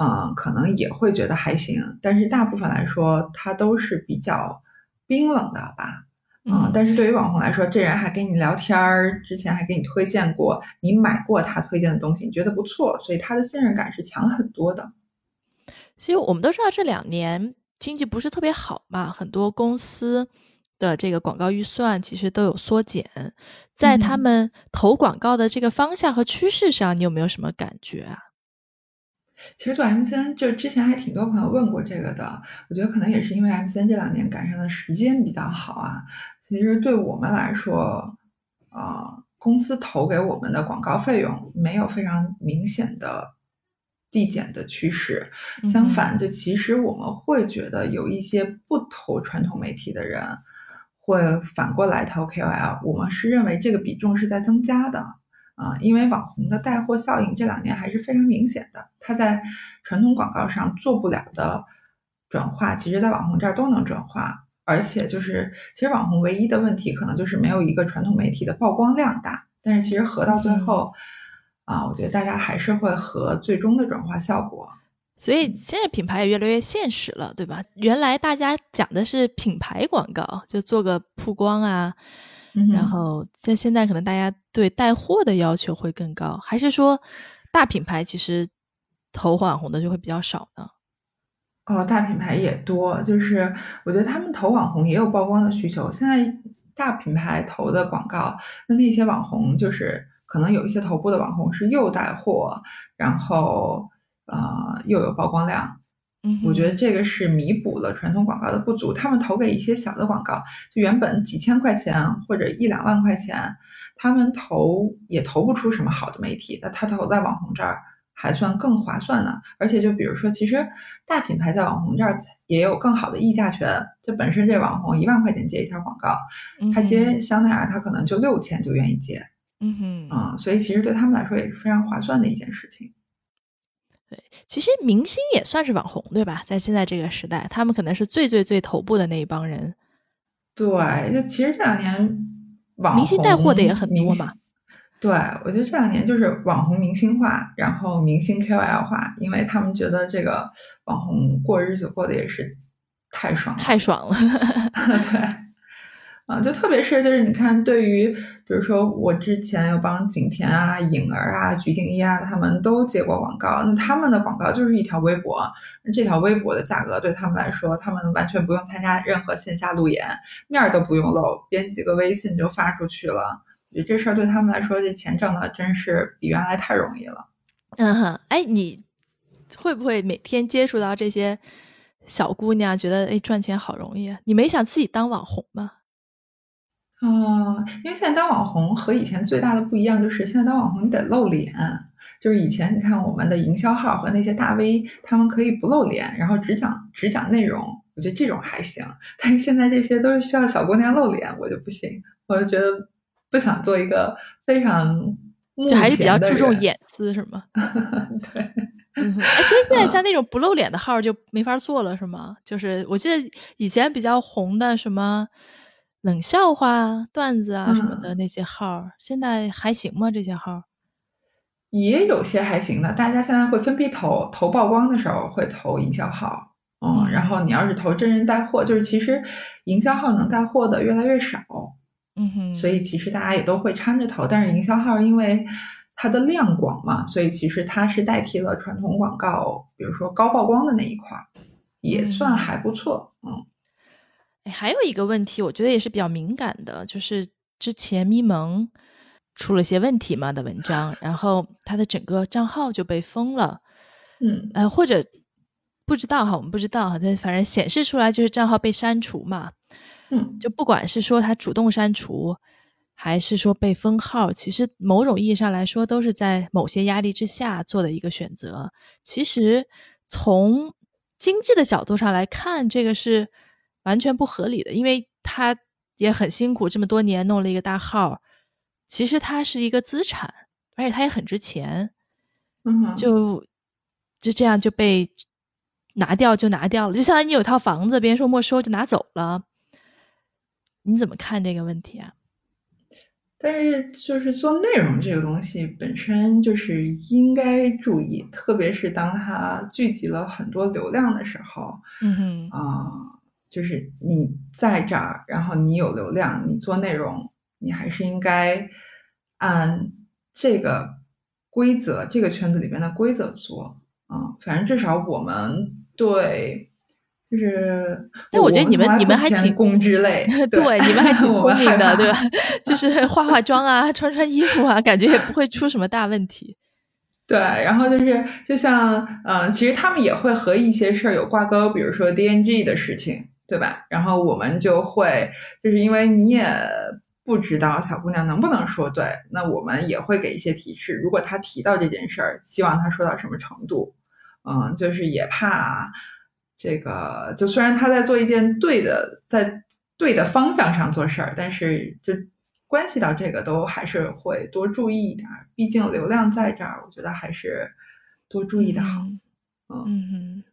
嗯，可能也会觉得还行，但是大部分来说，它都是比较冰冷的吧。嗯，但是对于网红来说，这人还跟你聊天儿，之前还给你推荐过，你买过他推荐的东西，你觉得不错，所以他的信任感是强很多的。其实我们都知道这两年经济不是特别好嘛，很多公司的这个广告预算其实都有缩减，在他们投广告的这个方向和趋势上，你有没有什么感觉啊？其实做 MCN 就之前还挺多朋友问过这个的，我觉得可能也是因为 MCN 这两年赶上的时间比较好啊。其实对我们来说，啊，公司投给我们的广告费用没有非常明显的递减的趋势，相反，就其实我们会觉得有一些不投传统媒体的人会反过来投 KOL，我们是认为这个比重是在增加的。啊，因为网红的带货效应这两年还是非常明显的，它在传统广告上做不了的转化，其实在网红这儿都能转化。而且就是，其实网红唯一的问题可能就是没有一个传统媒体的曝光量大。但是其实合到最后，啊，我觉得大家还是会合最终的转化效果。所以现在品牌也越来越现实了，对吧？原来大家讲的是品牌广告，就做个曝光啊。然后在现在，可能大家对带货的要求会更高，还是说大品牌其实投网红的就会比较少呢？哦，大品牌也多，就是我觉得他们投网红也有曝光的需求。现在大品牌投的广告，那那些网红就是可能有一些头部的网红是又带货，然后呃又有曝光量。嗯，我觉得这个是弥补了传统广告的不足。他们投给一些小的广告，就原本几千块钱或者一两万块钱，他们投也投不出什么好的媒体。那他投在网红这儿还算更划算呢。而且就比如说，其实大品牌在网红这儿也有更好的议价权。就本身这网红一万块钱接一条广告，他接香奈儿，他可能就六千就愿意接。嗯哼，啊，所以其实对他们来说也是非常划算的一件事情。对，其实明星也算是网红，对吧？在现在这个时代，他们可能是最最最头部的那一帮人。对，就其实这两年网明星带货的也很多嘛。对，我觉得这两年就是网红明星化，然后明星 KOL 化，因为他们觉得这个网红过日子过得也是太爽了，太爽了。[LAUGHS] 对。啊，就特别是就是你看，对于比如说我之前有帮景甜啊、颖儿啊、鞠婧祎啊，他们都接过广告。那他们的广告就是一条微博，那这条微博的价格对他们来说，他们完全不用参加任何线下路演，面儿都不用露，编几个微信就发出去了。我觉得这事儿对他们来说，这钱挣的真是比原来太容易了。嗯哼，哎，你会不会每天接触到这些小姑娘，觉得哎赚钱好容易啊？你没想自己当网红吗？哦，因为现在当网红和以前最大的不一样就是，现在当网红你得露脸。就是以前你看我们的营销号和那些大 V，他们可以不露脸，然后只讲只讲内容，我觉得这种还行。但是现在这些都是需要小姑娘露脸，我就不行，我就觉得不想做一个非常就还是比较注重隐私，是吗？[LAUGHS] 对。哎，其实现在像那种不露脸的号就没法做了，是吗？就是我记得以前比较红的什么。冷笑话、段子啊什么的那些号，现在还行吗？这些号也有些还行的。大家现在会分批投，投曝光的时候会投营销号，嗯，然后你要是投真人带货，就是其实营销号能带货的越来越少，嗯哼，所以其实大家也都会掺着投。但是营销号因为它的量广嘛，所以其实它是代替了传统广告，比如说高曝光的那一块，也算还不错，嗯。哎，还有一个问题，我觉得也是比较敏感的，就是之前咪蒙出了些问题嘛的文章，然后他的整个账号就被封了，嗯，呃，或者不知道哈，我们不知道哈，但反正显示出来就是账号被删除嘛，嗯，就不管是说他主动删除，还是说被封号，其实某种意义上来说，都是在某些压力之下做的一个选择。其实从经济的角度上来看，这个是。完全不合理的，因为他也很辛苦，这么多年弄了一个大号，其实它是一个资产，而且它也很值钱，嗯，就就这样就被拿掉就拿掉了，就相当于你有套房子，别人说没收就拿走了，你怎么看这个问题啊？但是就是做内容这个东西本身就是应该注意，特别是当它聚集了很多流量的时候，嗯哼，啊、就是你在这儿，然后你有流量，你做内容，你还是应该按这个规则，这个圈子里面的规则做。啊、反正至少我们对。就是，但我觉得你们你们还挺工之类，[LAUGHS] 对，你们还挺 [LAUGHS] 聪明的，对吧？[LAUGHS] 就是化化妆啊，穿穿衣服啊，感觉也不会出什么大问题。对，然后就是就像嗯、呃其实他们也会和一些事儿有挂钩，比如说 DNG 的事情，对吧？然后我们就会就是因为你也不知道小姑娘能不能说对，那我们也会给一些提示。如果她提到这件事儿，希望她说到什么程度，嗯，就是也怕这个，就虽然她在做一件对的，在对的方向上做事儿，但是就关系到这个都还是会多注意一点儿，毕竟流量在这儿，我觉得还是多注意的好。嗯嗯。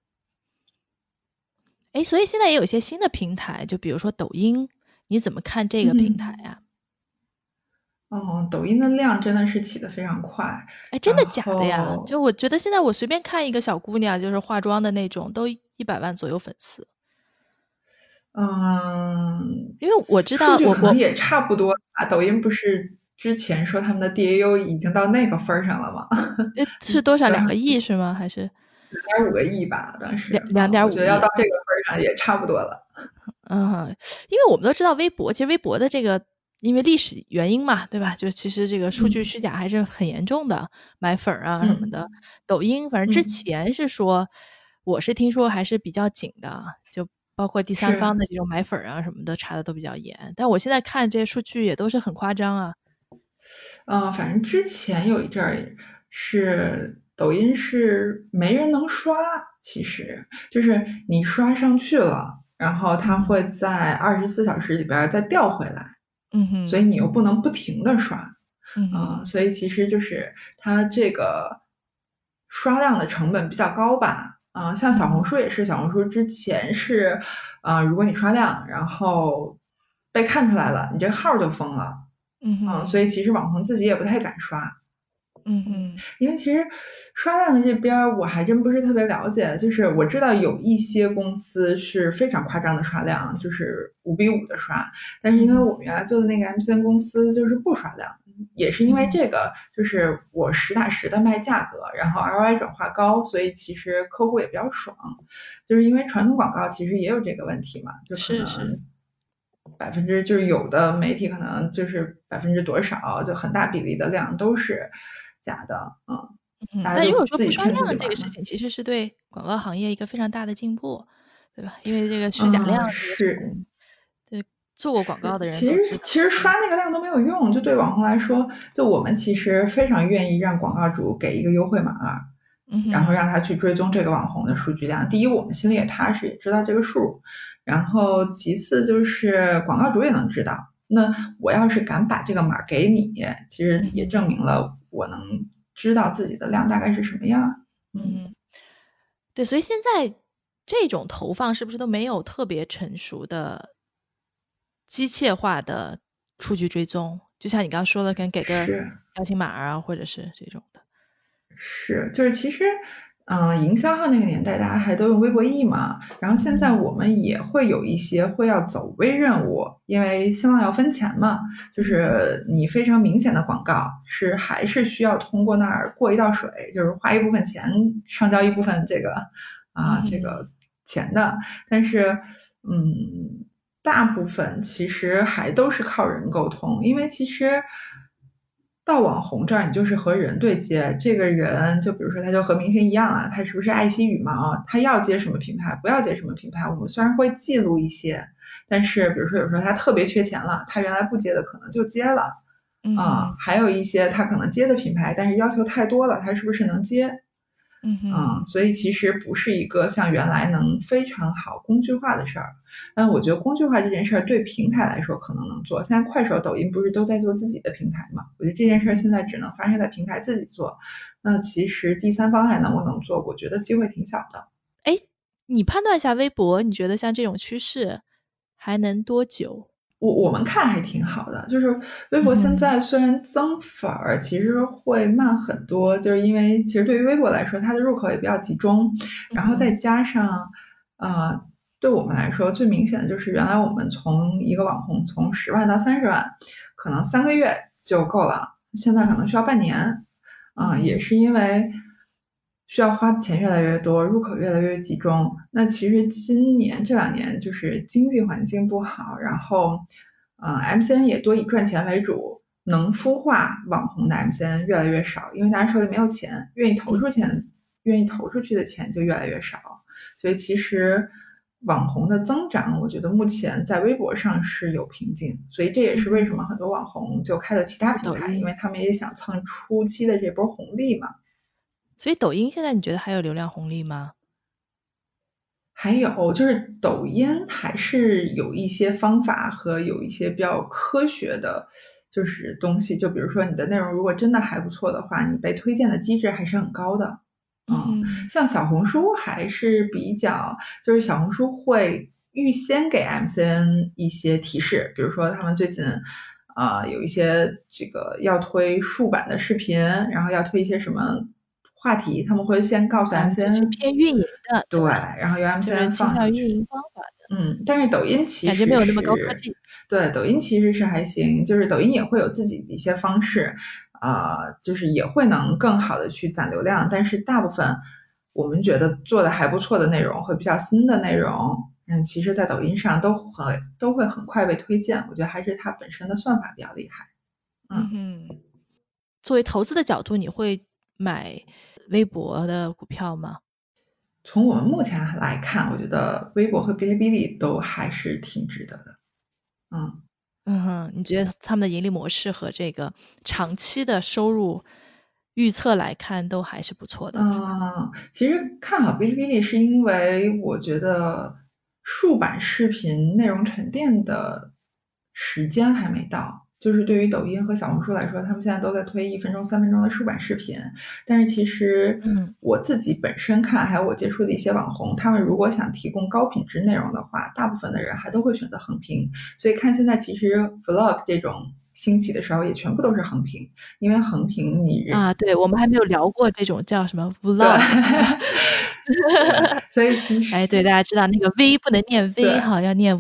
哎，所以现在也有一些新的平台，就比如说抖音，你怎么看这个平台呀、哦，抖音的量真的是起得非常快，哎，真的假的呀？就我觉得现在我随便看一个小姑娘，就是化妆的那种，都一百万左右粉丝。嗯，因为我知道我我可能也差不多啊。抖音不是之前说他们的 DAU 已经到那个份儿上了吗？呃 [LAUGHS] 是多少两个亿是吗？还是两点五个亿吧，当时两两点我觉得要到这个份儿上也差不多了。[LAUGHS] 嗯，因为我们都知道微博，其实微博的这个因为历史原因嘛，对吧？就其实这个数据嗯虚假还是很严重的，买粉儿啊什么的。抖音反正之嗯前是说，我是听说还是比较紧的，就包括第三方的这种买粉儿啊什么的查的都比较严。但我现在看这些数据也都是很夸张啊。嗯，反正之前有一阵儿是抖音是没人能刷，其实就是你刷上去了，然后它会在二十四小时里边儿再调回来，嗯哼，所以你又不能不停的刷，嗯所以其实就是它这个刷量的成本比较高吧。啊、像小红书也是，小红书之前是，啊、如果你刷量，然后被看出来了，你这号儿就封了，嗯啊、哼，所以其实网红自己也不太敢刷。嗯嗯，因为其实刷量的这边儿我还真不是特别了解，就是我知道有一些公司是非常夸张的刷量，就是五比五的刷，但是因为我们原来做的那个 MCN 公司就是不刷量，也是因为这个，就是我实打实的卖价格，然后 ROI 转化高，所以其实客户也比较爽，就是因为传统广告其实也有这个问题嘛，就可是。百分之就是有的媒体可能就是百分之多少，就很大比例的量都是假的，嗯。但如果说不刷量这个事情，其实是对广告行业一个非常大的进步，对吧？因为这个虚假嗯量这个是，对做过广告的人其。实其实刷那个量都没有用，就对网红来说，就我们其实非常愿意让广告主给一个优惠码，嗯，然后让他去追踪这个网红的数据量。第一，我们心里也踏实，也知道这个数；然后其次就是广告主也能知道。那我要是敢把这个码给你，其实也证明了我能知道自己的量大概是什么样。嗯，嗯，对，所以现在这种投放是不是都没有特别成熟的机械化的数据追踪？就像你刚刚说的，可能给个邀请码啊，或者是这种的。是，就是其实，嗯、营销号那个年代，大家还都用微博易嘛。然后现在我们也会有一些会要走微任务，因为新浪要分钱嘛，就是你非常明显的广告是还是需要通过那儿过一道水，就是花一部分钱上交一部分这个啊、这个钱的。但是，嗯，大部分其实还都是靠人沟通，因为其实到网红这儿，你就是和人对接。这个人，就比如说，他就和明星一样啊，他是不是爱惜羽毛？他要接什么品牌，不要接什么品牌？我们虽然会记录一些，但是比如说有时候他特别缺钱了，他原来不接的可能就接了嗯啊、还有一些他可能接的品牌，但是要求太多了，他是不是能接？嗯哼，嗯，所以其实不是一个像原来能非常好工具化的事儿。但我觉得工具化这件事儿对平台来说可能能做。现在快手、抖音不是都在做自己的平台嘛？我觉得这件事儿现在只能发生在平台自己做。那其实第三方还能不能做？我觉得机会挺小的。哎，你判断一下微博，你觉得像这种趋势还能多久？我我们看还挺好的，就是微博现在虽然增粉儿，其实会慢很多，就是因为其实对于微博来说，它的入口也比较集中，然后再加上，呃，对我们来说最明显的就是原来我们从一个网红从十万到三十万，可能三个月就够了，现在可能需要半年，啊，也是因为。需要花的钱越来越多，入口越来越集中。那其实今年这两年就是经济环境不好，然后，呃，MCN 也多以赚钱为主，能孵化网红的 MCN 越来越少，因为大家手里没有钱，愿意投出钱，愿意投出去的钱就越来越少。所以其实网红的增长，我觉得目前在微博上是有瓶颈。所以这也是为什么很多网红就开了其他平台，因为他们也想蹭初期的这波红利嘛。所以抖音现在你觉得还有流量红利吗？还有就是抖音还是有一些方法和有一些比较科学的，就是东西。就比如说你的内容如果真的还不错的话，你被推荐的机制还是很高的。嗯，像小红书还是比较，就是小红书会预先给 MCN 一些提示，比如说他们最近啊有一些这个要推竖版的视频，然后要推一些什么。话题他们会先告诉 MCN 偏运营的，对，然后由？MCN 放运营方法的，嗯，但是抖音其实感觉没有那么高科技，对，抖音其实是还行，就是抖音也会有自己的一些方式，啊，就是也会能更好的去攒流量，但是大部分我们觉得做的还不错的内容和比较新的内容，嗯，其实，在抖音上都很都会很快被推荐，我觉得还是它本身的算法比较厉害，嗯，作为投资的角度，你会。买微博的股票吗？从我们目前来看，我觉得微博和哔哩哔哩都还是挺值得的。嗯嗯哼，你觉得他们的盈利模式和这个长期的收入预测来看，都还是不错的。嗯，其实看好哔哩哔哩是因为我觉得竖版视频内容沉淀的时间还没到。就是对于抖音和小红书来说，他们现在都在推一分钟、三分钟的竖版视频。但是其实，嗯，我自己本身看，还有我接触的一些网红，他们如果想提供高品质内容的话，大部分的人还都会选择横屏。所以看现在其实 vlog 这种兴起的时候，也全部都是横屏，因为横屏你啊，对我们还没有聊过这种叫什么 [LAUGHS] vlog，所以其实哎，对大家知道那个 v 不能念 v 哈，要念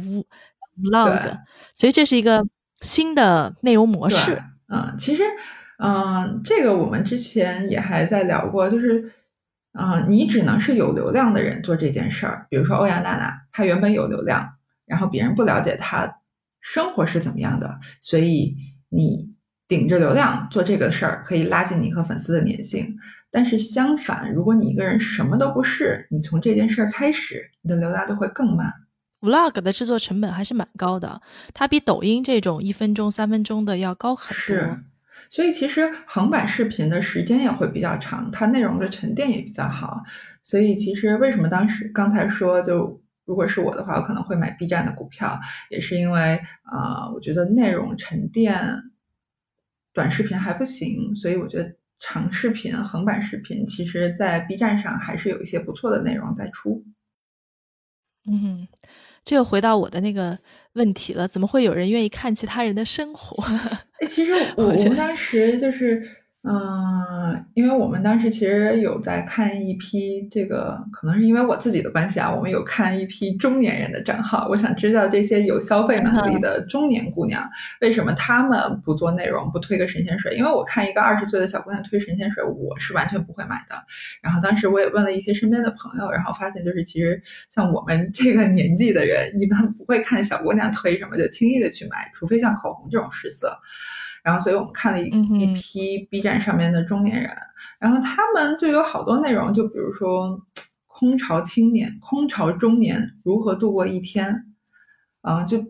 vlog，所以这是一个。新的内容模式，嗯，其实，嗯，这个我们之前也还在聊过，就是，嗯，你只能是有流量的人做这件事儿。比如说欧阳娜娜，她原本有流量，然后别人不了解她生活是怎么样的，所以你顶着流量做这个事儿，可以拉近你和粉丝的粘性。但是相反，如果你一个人什么都不是，你从这件事儿开始，你的流量就会更慢。Vlog 的制作成本还是蛮高的，它比抖音这种一分钟、三分钟的要高很多。是，所以其实横版视频的时间也会比较长，它内容的沉淀也比较好。所以其实为什么当时刚才说，就如果是我的话，我可能会买 B 站的股票，也是因为啊，我觉得内容沉淀短视频还不行，所以我觉得长视频、横版视频，其实在 B 站上还是有一些不错的内容在出。嗯。这又回到我的那个问题了，怎么会有人愿意看其他人的生活？哎，其实我 [LAUGHS] 我们当时就是。嗯，因为我们当时其实有在看一批这个，可能是因为我自己的关系啊，我们有看一批中年人的账号。我想知道这些有消费能力的中年姑娘，为什么她们不做内容，不推个神仙水？因为我看一个二十岁的小姑娘推神仙水，我是完全不会买的。然后当时我也问了一些身边的朋友，然后发现就是其实像我们这个年纪的人，一般不会看小姑娘推什么就轻易的去买，除非像口红这种试色。然后，所以我们看了一一批 B 站上面的中年人，然后他们就有好多内容，就比如说空巢青年、空巢中年如何度过一天，啊，就。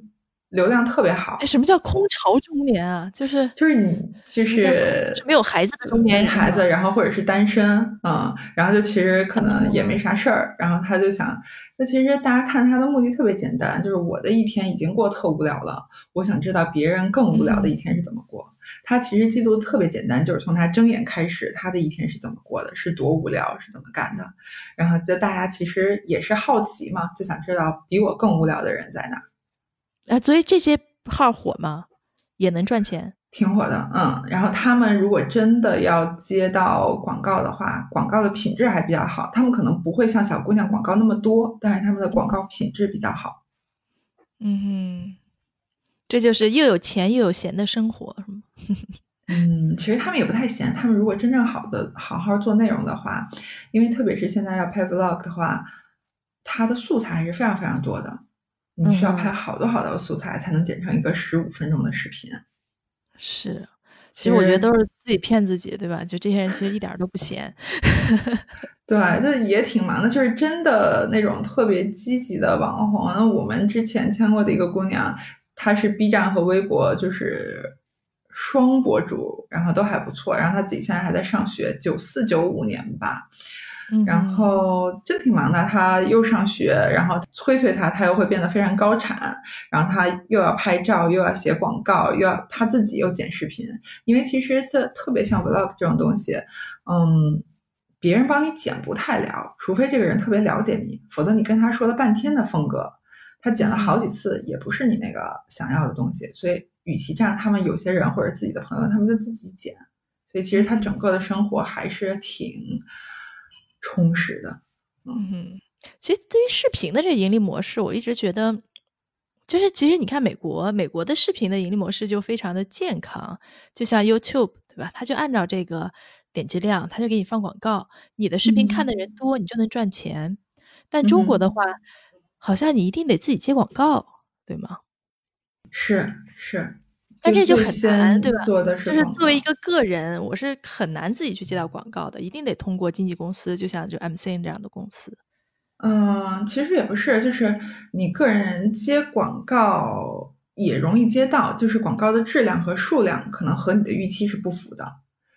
流量特别好。什么叫空巢中年啊？就是就是你就是没有孩子的中年孩子，然后或者是单身，嗯，然后就其实可能也没啥事儿，然后他就想，那其实大家看他的目的特别简单，就是我的一天已经过特无聊了，我想知道别人更无聊的一天是怎么过。他其实记录的特别简单，就是从他睁眼开始，他的一天是怎么过的，是多无聊，是怎么干的。然后就大家其实也是好奇嘛，就想知道比我更无聊的人在哪。啊，所以这些号火吗？也能赚钱？挺火的，嗯。然后他们如果真的要接到广告的话，广告的品质还比较好。他们可能不会像小姑娘广告那么多，但是他们的广告品质比较好。嗯哼，这就是又有钱又有闲的生活，是吗？[LAUGHS] 嗯，其实他们也不太闲。他们如果真正好的好好做内容的话，因为特别是现在要拍 vlog 的话，它的素材还是非常非常多的。你需要拍好多好多素材才能剪成一个十五分钟的视频。是，其实我觉得都是自己骗自己，对吧？就这些人其实一点都不闲。[LAUGHS] 对，就也挺忙的。就是真的那种特别积极的网红。那我们之前签过的一个姑娘，她是 B 站和微博就是双博主，然后都还不错。然后她自己现在还在上学，九四九五年吧。然后就挺忙的，他又上学，然后催催他，他又会变得非常高产，然后他又要拍照，又要写广告，又要他自己又剪视频，因为其实是特别像 vlog 这种东西，嗯，别人帮你剪不太了，除非这个人特别了解你，否则你跟他说了半天的风格，他剪了好几次也不是你那个想要的东西，所以与其这样，他们有些人或者自己的朋友，他们就自己剪，所以其实他整个的生活还是挺。充实的，嗯，其实对于视频的这盈利模式，我一直觉得，就是其实你看美国，美国的视频的盈利模式就非常的健康，就像 YouTube 对吧？它就按照这个点击量，它就给你放广告，你的视频看的人多，你就能赚钱。但中国的话，好像你一定得自己接广告，对吗？是是。但这就很难，对吧？就是作为一个个人，我是很难自己去接到广告的，一定得通过经纪公司，就像就 MCN 这样的公司。嗯，其实也不是，就是你个人接广告也容易接到，就是广告的质量和数量可能和你的预期是不符的。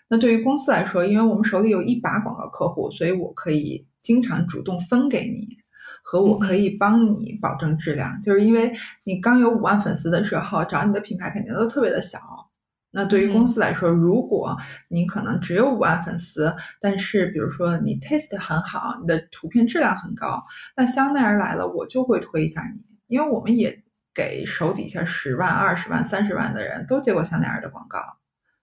那对于公司来说，因为我们手里有一把广告客户，所以我可以经常主动分给你。和我可以帮你保证质量，就是因为你刚有五万粉丝的时候，找你的品牌肯定都特别的小。那对于公司来说，如果你可能只有五万粉丝，但是比如说你 taste 很好，你的图片质量很高，那香奈儿来了，我就会推一下你，因为我们也给手底下十万、二十万、三十万的人都接过香奈儿的广告，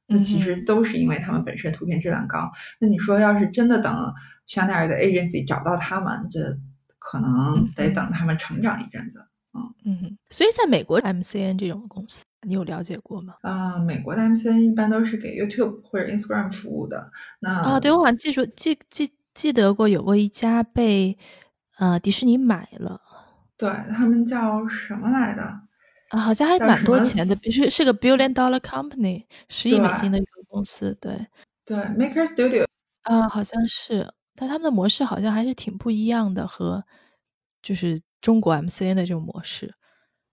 那其实都是因为他们本身图片质量高。那你说要是真的等香奈儿的 agency 找到他们，这。可能得等他们成长一阵子，嗯嗯，所以在美国 MCN 这种公司，你有了解过吗？啊，美国的 MCN 一般都是给 YouTube 或者 Instagram 服务的。那啊，对我好像记住记记记得过有过一家被呃迪士尼买了，对他们叫什么来的？啊，好像还蛮多钱的，是是个 billion dollar company，十亿美金的一个公司，对对，Maker Studio 啊，好像是。但他们的模式好像还是挺不一样的，和就是中国 MCN 的这种模式。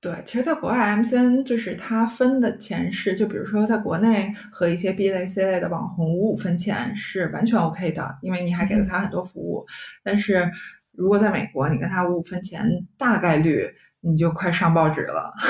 对，其实，在国外 MCN 就是它分的钱是，就比如说在国内和一些 B 类、C 类的网红五五分钱是完全 OK 的，因为你还给了他很多服务。但是如果在美国，你跟他五五分钱，大概率你就快上报纸了。[LAUGHS]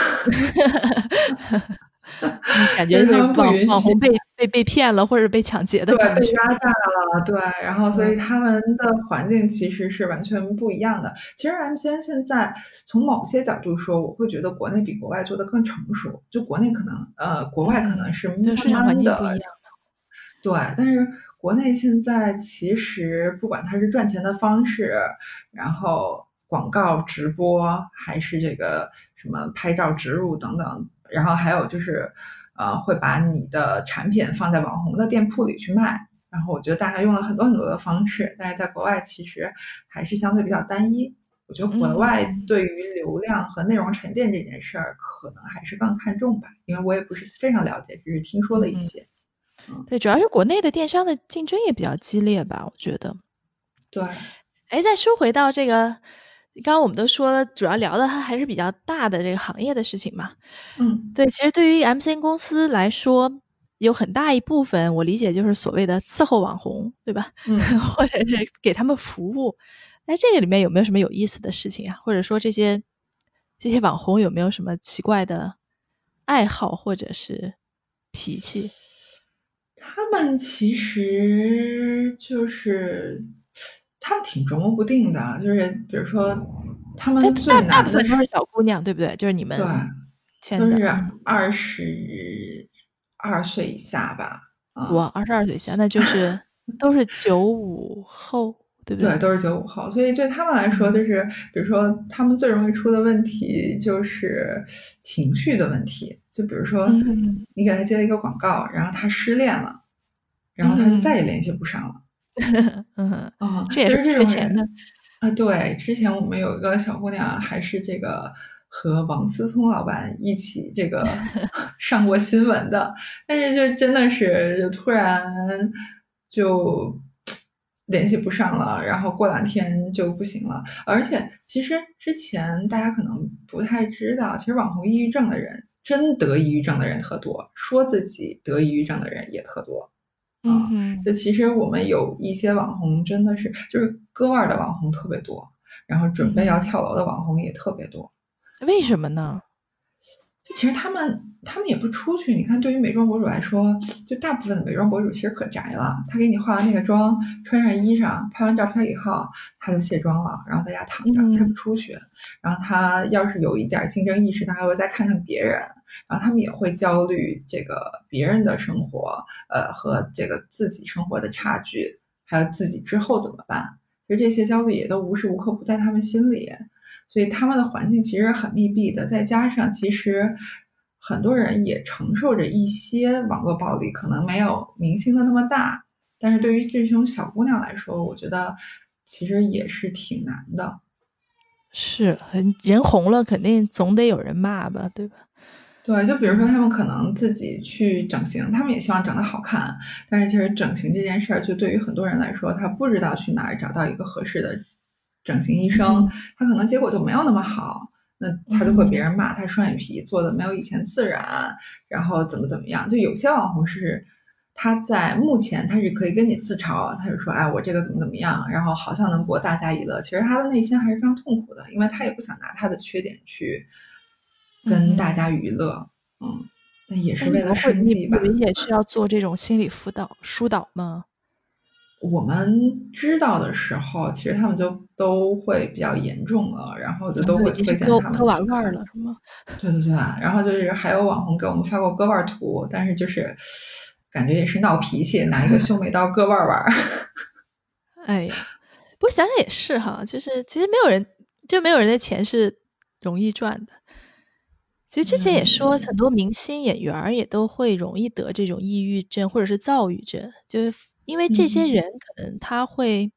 感觉是网网红被被被骗了，或者被抢劫的感觉，被压榨了。对，然后所以他们的环境其实是完全不一样的。其实 MCN 现在从某些角度说，我会觉得国内比国外做的更成熟。就国内可能呃，国外可能是市场环境不一样。对，但是国内现在其实不管它是赚钱的方式，然后广告直播，还是这个什么拍照植入等等。然后还有就是，呃，会把你的产品放在网红的店铺里去卖。然后我觉得大家用了很多很多的方式，但是在国外其实还是相对比较单一。我觉得国外对于流量和内容沉淀这件事儿，可能还是更看重吧。因为我也不是非常了解，只是听说了一些。对，主要是国内的电商的竞争也比较激烈吧，我觉得。对。哎，再说回到这个。刚刚我们都说了，主要聊的它还是比较大的这个行业的事情嘛。嗯，对，其实对于 MCN 公司来说，有很大一部分我理解就是所谓的伺候网红，对吧？嗯，[LAUGHS] 或者是给他们服务。那这个里面有没有什么有意思的事情啊？或者说这些这些网红有没有什么奇怪的爱好或者是脾气？他们其实就是。他们挺琢磨不定的，就是比如说，他们最大部分都是小姑娘，对不对？就是你们对都是二十二岁以下吧。我，二十二岁以下，那就是 [LAUGHS] 都是九五后，对不对？对，都是九五后。所以对他们来说，就是比如说，他们最容易出的问题就是情绪的问题。就比如说，你给他接了一个广告，然后他失恋了，然后他就再也联系不上了。[LAUGHS] 嗯啊，这也是缺钱的啊。对，之前我们有一个小姑娘，还是这个。和王思聪老板一起这个 [LAUGHS] 上过新闻的，但是就真的是就突然就联系不上了，然后过两天就不行了。而且其实之前大家可能不太知道，其实网红抑郁症的人真得抑郁症的人特多，说自己得抑郁症的人也特多。嗯，就其实我们有一些网红真的是就是割腕的网红特别多，然后准备要跳楼的网红也特别多。为什么呢？就其实他们他们也不出去。你看，对于美妆博主来说，就大部分的美妆博主其实可宅了。他给你化完那个妆，穿上衣裳，拍完照片以后，他就卸妆了，然后在家躺着，他不出去。然后他要是有一点竞争意识，他还会再看看别人。然后他们也会焦虑这个别人的生活，呃，和这个自己生活的差距，还有自己之后怎么办。其实这些焦虑也都无时无刻不在他们心里。所以他们的环境其实很密闭的，再加上其实很多人也承受着一些网络暴力，可能没有明星的那么大，但是对于这种小姑娘来说，我觉得其实也是挺难的。是很，人红了肯定总得有人骂吧，对吧？对，就比如说他们可能自己去整形，他们也希望长得好看，但是其实整形这件事儿，就对于很多人来说，他不知道去哪儿找到一个合适的。整形医生，他可能结果就没有那么好，那他就会别人骂他双眼皮做的没有以前自然，然后怎么怎么样。就有些网红是他在目前他是可以跟你自嘲，他就说哎我这个怎么怎么样，然后好像能博大家一乐，其实他的内心还是非常痛苦的，因为他也不想拿他的缺点去跟大家娱乐，嗯，那也是为了生计吧。你们也需要做这种心理辅导疏导吗？我们知道的时候，其实他们就都会比较严重了，然后就都会推荐他们割完腕了，是吗？对对对，然后就是还有网红给我们发过割腕图，但是就是感觉也是闹脾气，拿一个修眉刀割腕腕。[LAUGHS] 哎呀，不过想想也是哈，就是其实没有人就没有人的钱是容易赚的。其实之前也说，很多明星演员也都会容易得这种抑郁症或者是躁郁症，就是。因为这些人可能他会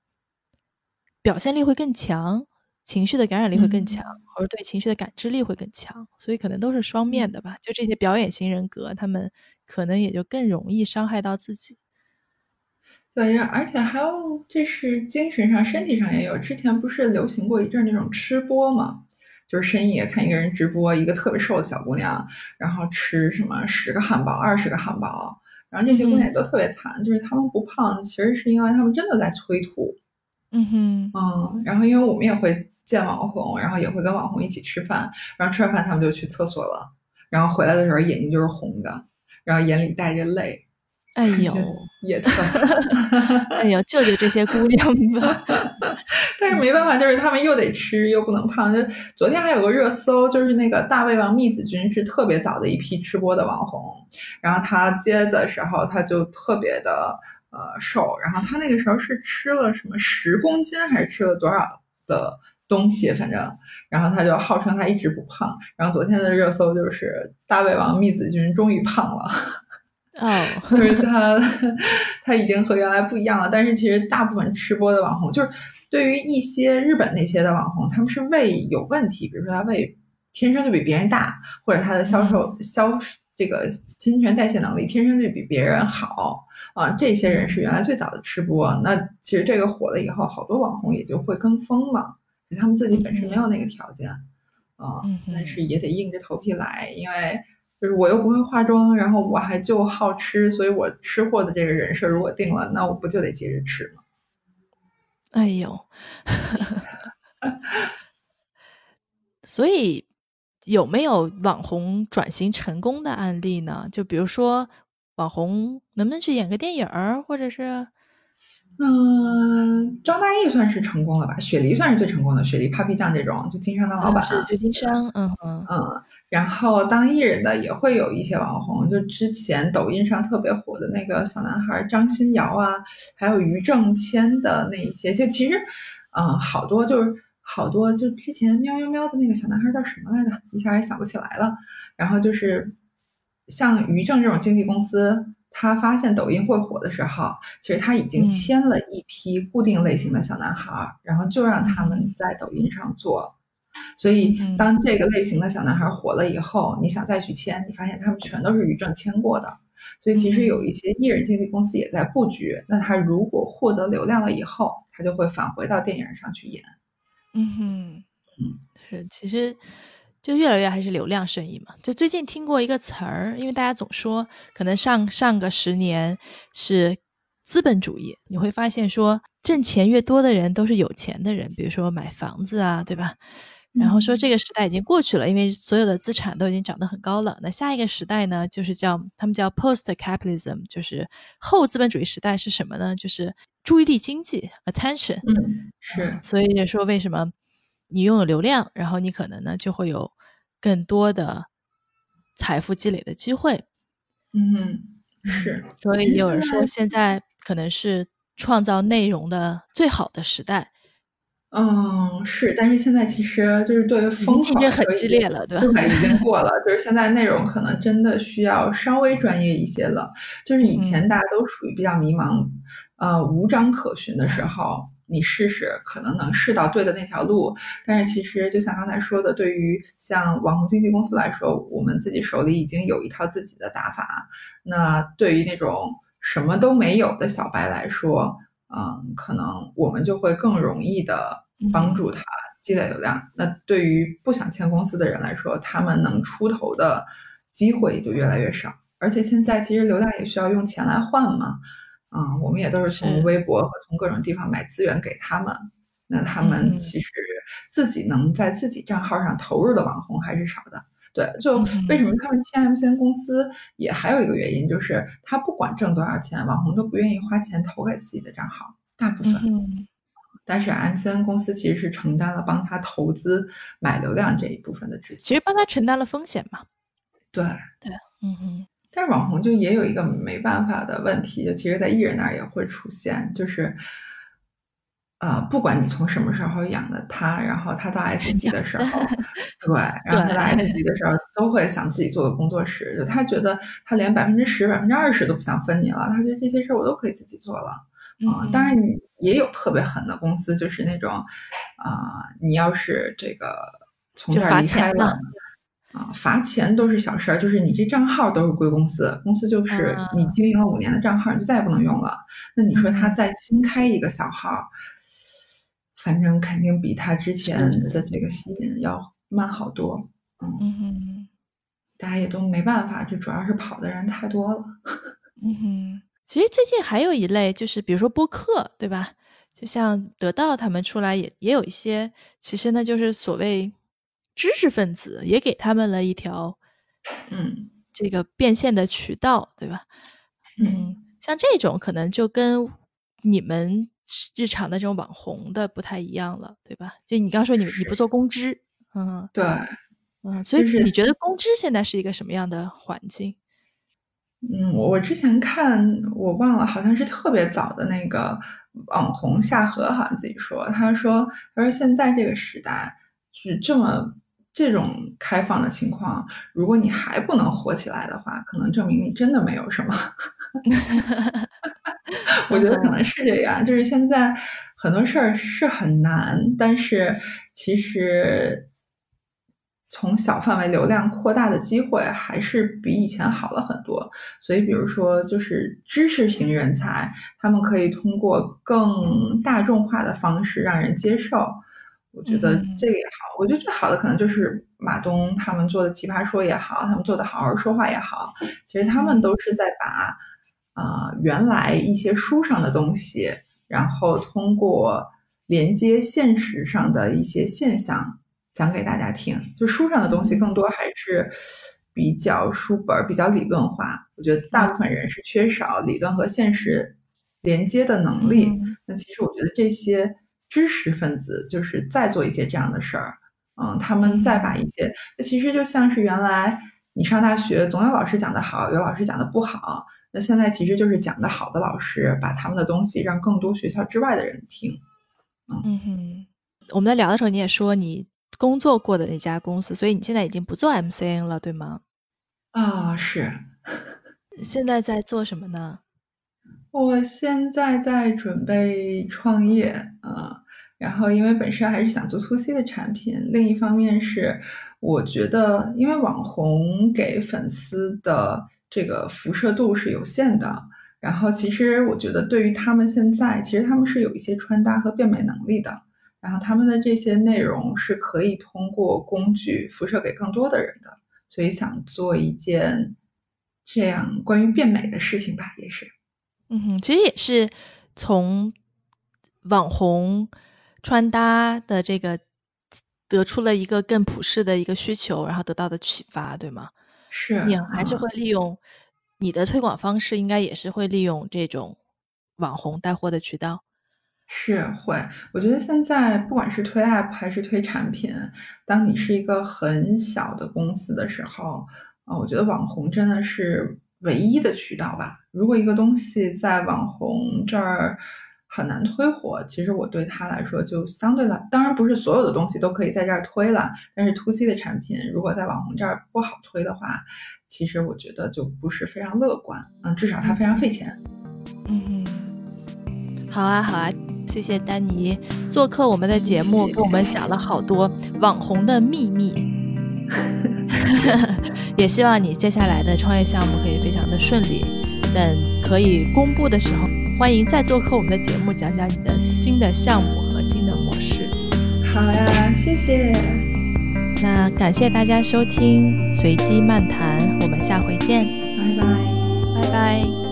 表现力会更强，情绪的感染力会更强，或者对情绪的感知力会更强，所以可能都是双面的吧。就这些表演型人格，他们可能也就更容易伤害到自己。对，而且还有这是精神上、身体上也有。之前不是流行过一阵那种吃播嘛？就是深夜看一个人直播，一个特别瘦的小姑娘，然后吃什么十个汉堡、二十个汉堡。然后这些姑娘也都特别惨，就是她们不胖，其实是因为她们真的在催吐。嗯哼，嗯，然后因为我们也会见网红，然后也会跟网红一起吃饭，然后吃完饭他们就去厕所了，然后回来的时候眼睛就是红的，然后眼里带着泪。哎呦，也特，[LAUGHS] 哎呦，救救这些姑娘吧！[LAUGHS] 但是没办法，就是他们又得吃又不能胖。就昨天还有个热搜，就是那个大胃王蜜子君是特别早的一批吃播的网红，然后他接的时候他就特别的呃瘦，然后他那个时候是吃了什么十公斤还是吃了多少的东西，反正，然后他就号称他一直不胖。然后昨天的热搜就是大胃王蜜子君终于胖了。哦，就是他，他已经和原来不一样了。但是其实大部分吃播的网红，就是对于一些日本那些的网红，他们是胃有问题，比如说他胃天生就比别人大，或者他的销售销这个新陈代谢能力天生就比别人好啊。这些人是原来最早的吃播，那其实这个火了以后，好多网红也就会跟风嘛，他们自己本身没有那个条件啊，但是也得硬着头皮来，因为。就是我又不会化妆，然后我还就好吃，所以我吃货的这个人设如果定了，那我不就得接着吃吗？哎呦，[LAUGHS] 所以有没有网红转型成功的案例呢？就比如说网红能不能去演个电影儿，或者是嗯，张大奕算是成功了吧？雪梨算是最成功的，雪梨 Papi 酱这种就经商当老板，是旧经商，嗯嗯嗯。然后当艺人的也会有一些网红，就之前抖音上特别火的那个小男孩张新瑶啊，还有于正谦的那一些，就其实，嗯，好多就是好多，就之前喵喵喵的那个小男孩叫什么来着？一下也想不起来了。然后就是像于正这种经纪公司。他发现抖音会火的时候，其实他已经签了一批固定类型的小男孩，然后就让他们在抖音上做。所以当这个类型的小男孩火了以后，你想再去签，你发现他们全都是于正签过的。所以其实有一些艺人经纪公司也在布局。那他如果获得流量了以后，他就会返回到电影上去演。嗯哼，嗯，是，其实。就越来越还是流量生意嘛。就最近听过一个词儿，因为大家总说可能上上个十年是资本主义，你会发现说挣钱越多的人都是有钱的人，比如说买房子啊，对吧？然后说这个时代已经过去了，因为所有的资产都已经涨得很高了。那下一个时代呢，就是叫他们叫 post capitalism，就是后资本主义时代是什么呢？就是注意力经济 attention。嗯，是。所以说为什么你拥有流量，然后你可能呢就会有。更多的财富积累的机会，嗯，是。所以有人说，现在可能是创造内容的最好的时代。嗯，是。但是现在其实就是对风竞争很激烈了，对吧？已经过了，[LAUGHS] 就是现在内容可能真的需要稍微专业一些了。就是以前大家都处于比较迷茫、呃无章可循的时候。你试试，可能能试到对的那条路。但是其实就像刚才说的，对于像网红经纪公司来说，我们自己手里已经有一套自己的打法。那对于那种什么都没有的小白来说，嗯，可能我们就会更容易的帮助他积累流量。那对于不想签公司的人来说，他们能出头的机会就越来越少。而且现在其实流量也需要用钱来换嘛。啊，我们也都是从微博和从各种地方买资源给他们。那他们其实自己能在自己账号上投入的网红还是少的。对，就为什么他们签 MCN 公司也还有一个原因，就是他不管挣多少钱，网红都不愿意花钱投给自己的账号，大部分。但是 MCN 公司其实是承担了帮他投资买流量这一部分的其实帮他承担了风险嘛。对对，嗯哼。但是网红就也有一个没办法的问题，就其实，在艺人那儿也会出现，就是，呃，不管你从什么时候养的他，然后他到 S 级的时候，对，然后他到 S 级的时候，都会想自己做个工作室，就他觉得他连百分之十、百分之二十都不想分你了，他觉得这些事儿我都可以自己做了啊。当然，也有特别狠的公司，就是那种，啊，你要是这个从这儿离开了。啊，罚钱都是小事儿，就是你这账号都是归公司，公司就是你经营了五年的账号，你就再也不能用了。那你说他再新开一个小号，反正肯定比他之前的这个吸引要慢好多。嗯，大家也都没办法，这主要是跑的人太多了。[LAUGHS] 嗯哼，其实最近还有一类，就是比如说播客，对吧？就像得到他们出来也也有一些，其实呢就是所谓。知识分子也给他们了一条，嗯，这个变现的渠道，对吧？嗯，像这种可能就跟你们日常的这种网红的不太一样了，对吧？就你刚说你你不做公知，嗯，对，嗯，所以你觉得公知现在是一个什么样的环境？嗯，我我之前看我忘了，好像是特别早的那个网红夏荷，好像自己说，他说他说现在这个时代是这么。这种开放的情况，如果你还不能火起来的话，可能证明你真的没有什么。[LAUGHS] 我觉得可能是这样，就是现在很多事儿是很难，但是其实从小范围流量扩大的机会还是比以前好了很多。所以，比如说，就是知识型人才，他们可以通过更大众化的方式让人接受。我觉得这个也好，我觉得最好的可能就是马东他们做的《奇葩说》也好，他们做的《好好说话》也好，其实他们都是在把啊原来一些书上的东西，然后通过连接现实上的一些现象讲给大家听。就书上的东西更多还是比较书本、比较理论化。我觉得大部分人是缺少理论和现实。连接的能力。那其实我觉得这些知识分子就是在做一些这样的事儿，嗯，他们再把一些，其实就像是原来你上大学总有老师讲的好，有老师讲的不好，那现在其实就是讲的好的老师把他们的东西让更多学校之外的人听。嗯哼，我们在聊的时候你也说你工作过的那家公司，所以你现在已经不做 MCN 了，对吗？啊，是。[LAUGHS] 现在在做什么呢？我现在在准备创业啊，然后因为本身还是想做 to C 的产品，另一方面是我觉得，因为网红给粉丝的这个辐射度是有限的，然后其实我觉得对于他们现在，其实他们是有一些穿搭和变美能力的，然后他们的这些内容是可以通过工具辐射给更多的人的，所以想做一件这样关于变美的事情吧，也是。嗯哼，其实也是从网红穿搭的这个得出了一个更普世的一个需求，然后得到的启发，对吗？是你还是会利用你的推广方式，应该也是会利用这种网红带货的渠道。是会，我觉得现在不管是推 app 还是推产品，当你是一个很小的公司的时候，啊，我觉得网红真的是。唯一的渠道吧。如果一个东西在网红这儿很难推火，其实我对他来说就相对来，当然不是所有的东西都可以在这儿推了。但是 to C 的产品如果在网红这儿不好推的话，其实我觉得就不是非常乐观。嗯，至少它非常费钱。嗯，好啊，好啊，谢谢丹尼做客我们的节目，跟我们讲了好多网红的秘密。[LAUGHS] [LAUGHS] 也希望你接下来的创业项目可以非常的顺利。等可以公布的时候，欢迎再做客我们的节目，讲讲你的新的项目和新的模式。好呀，谢谢。那感谢大家收听随机漫谈，我们下回见，拜拜，拜拜。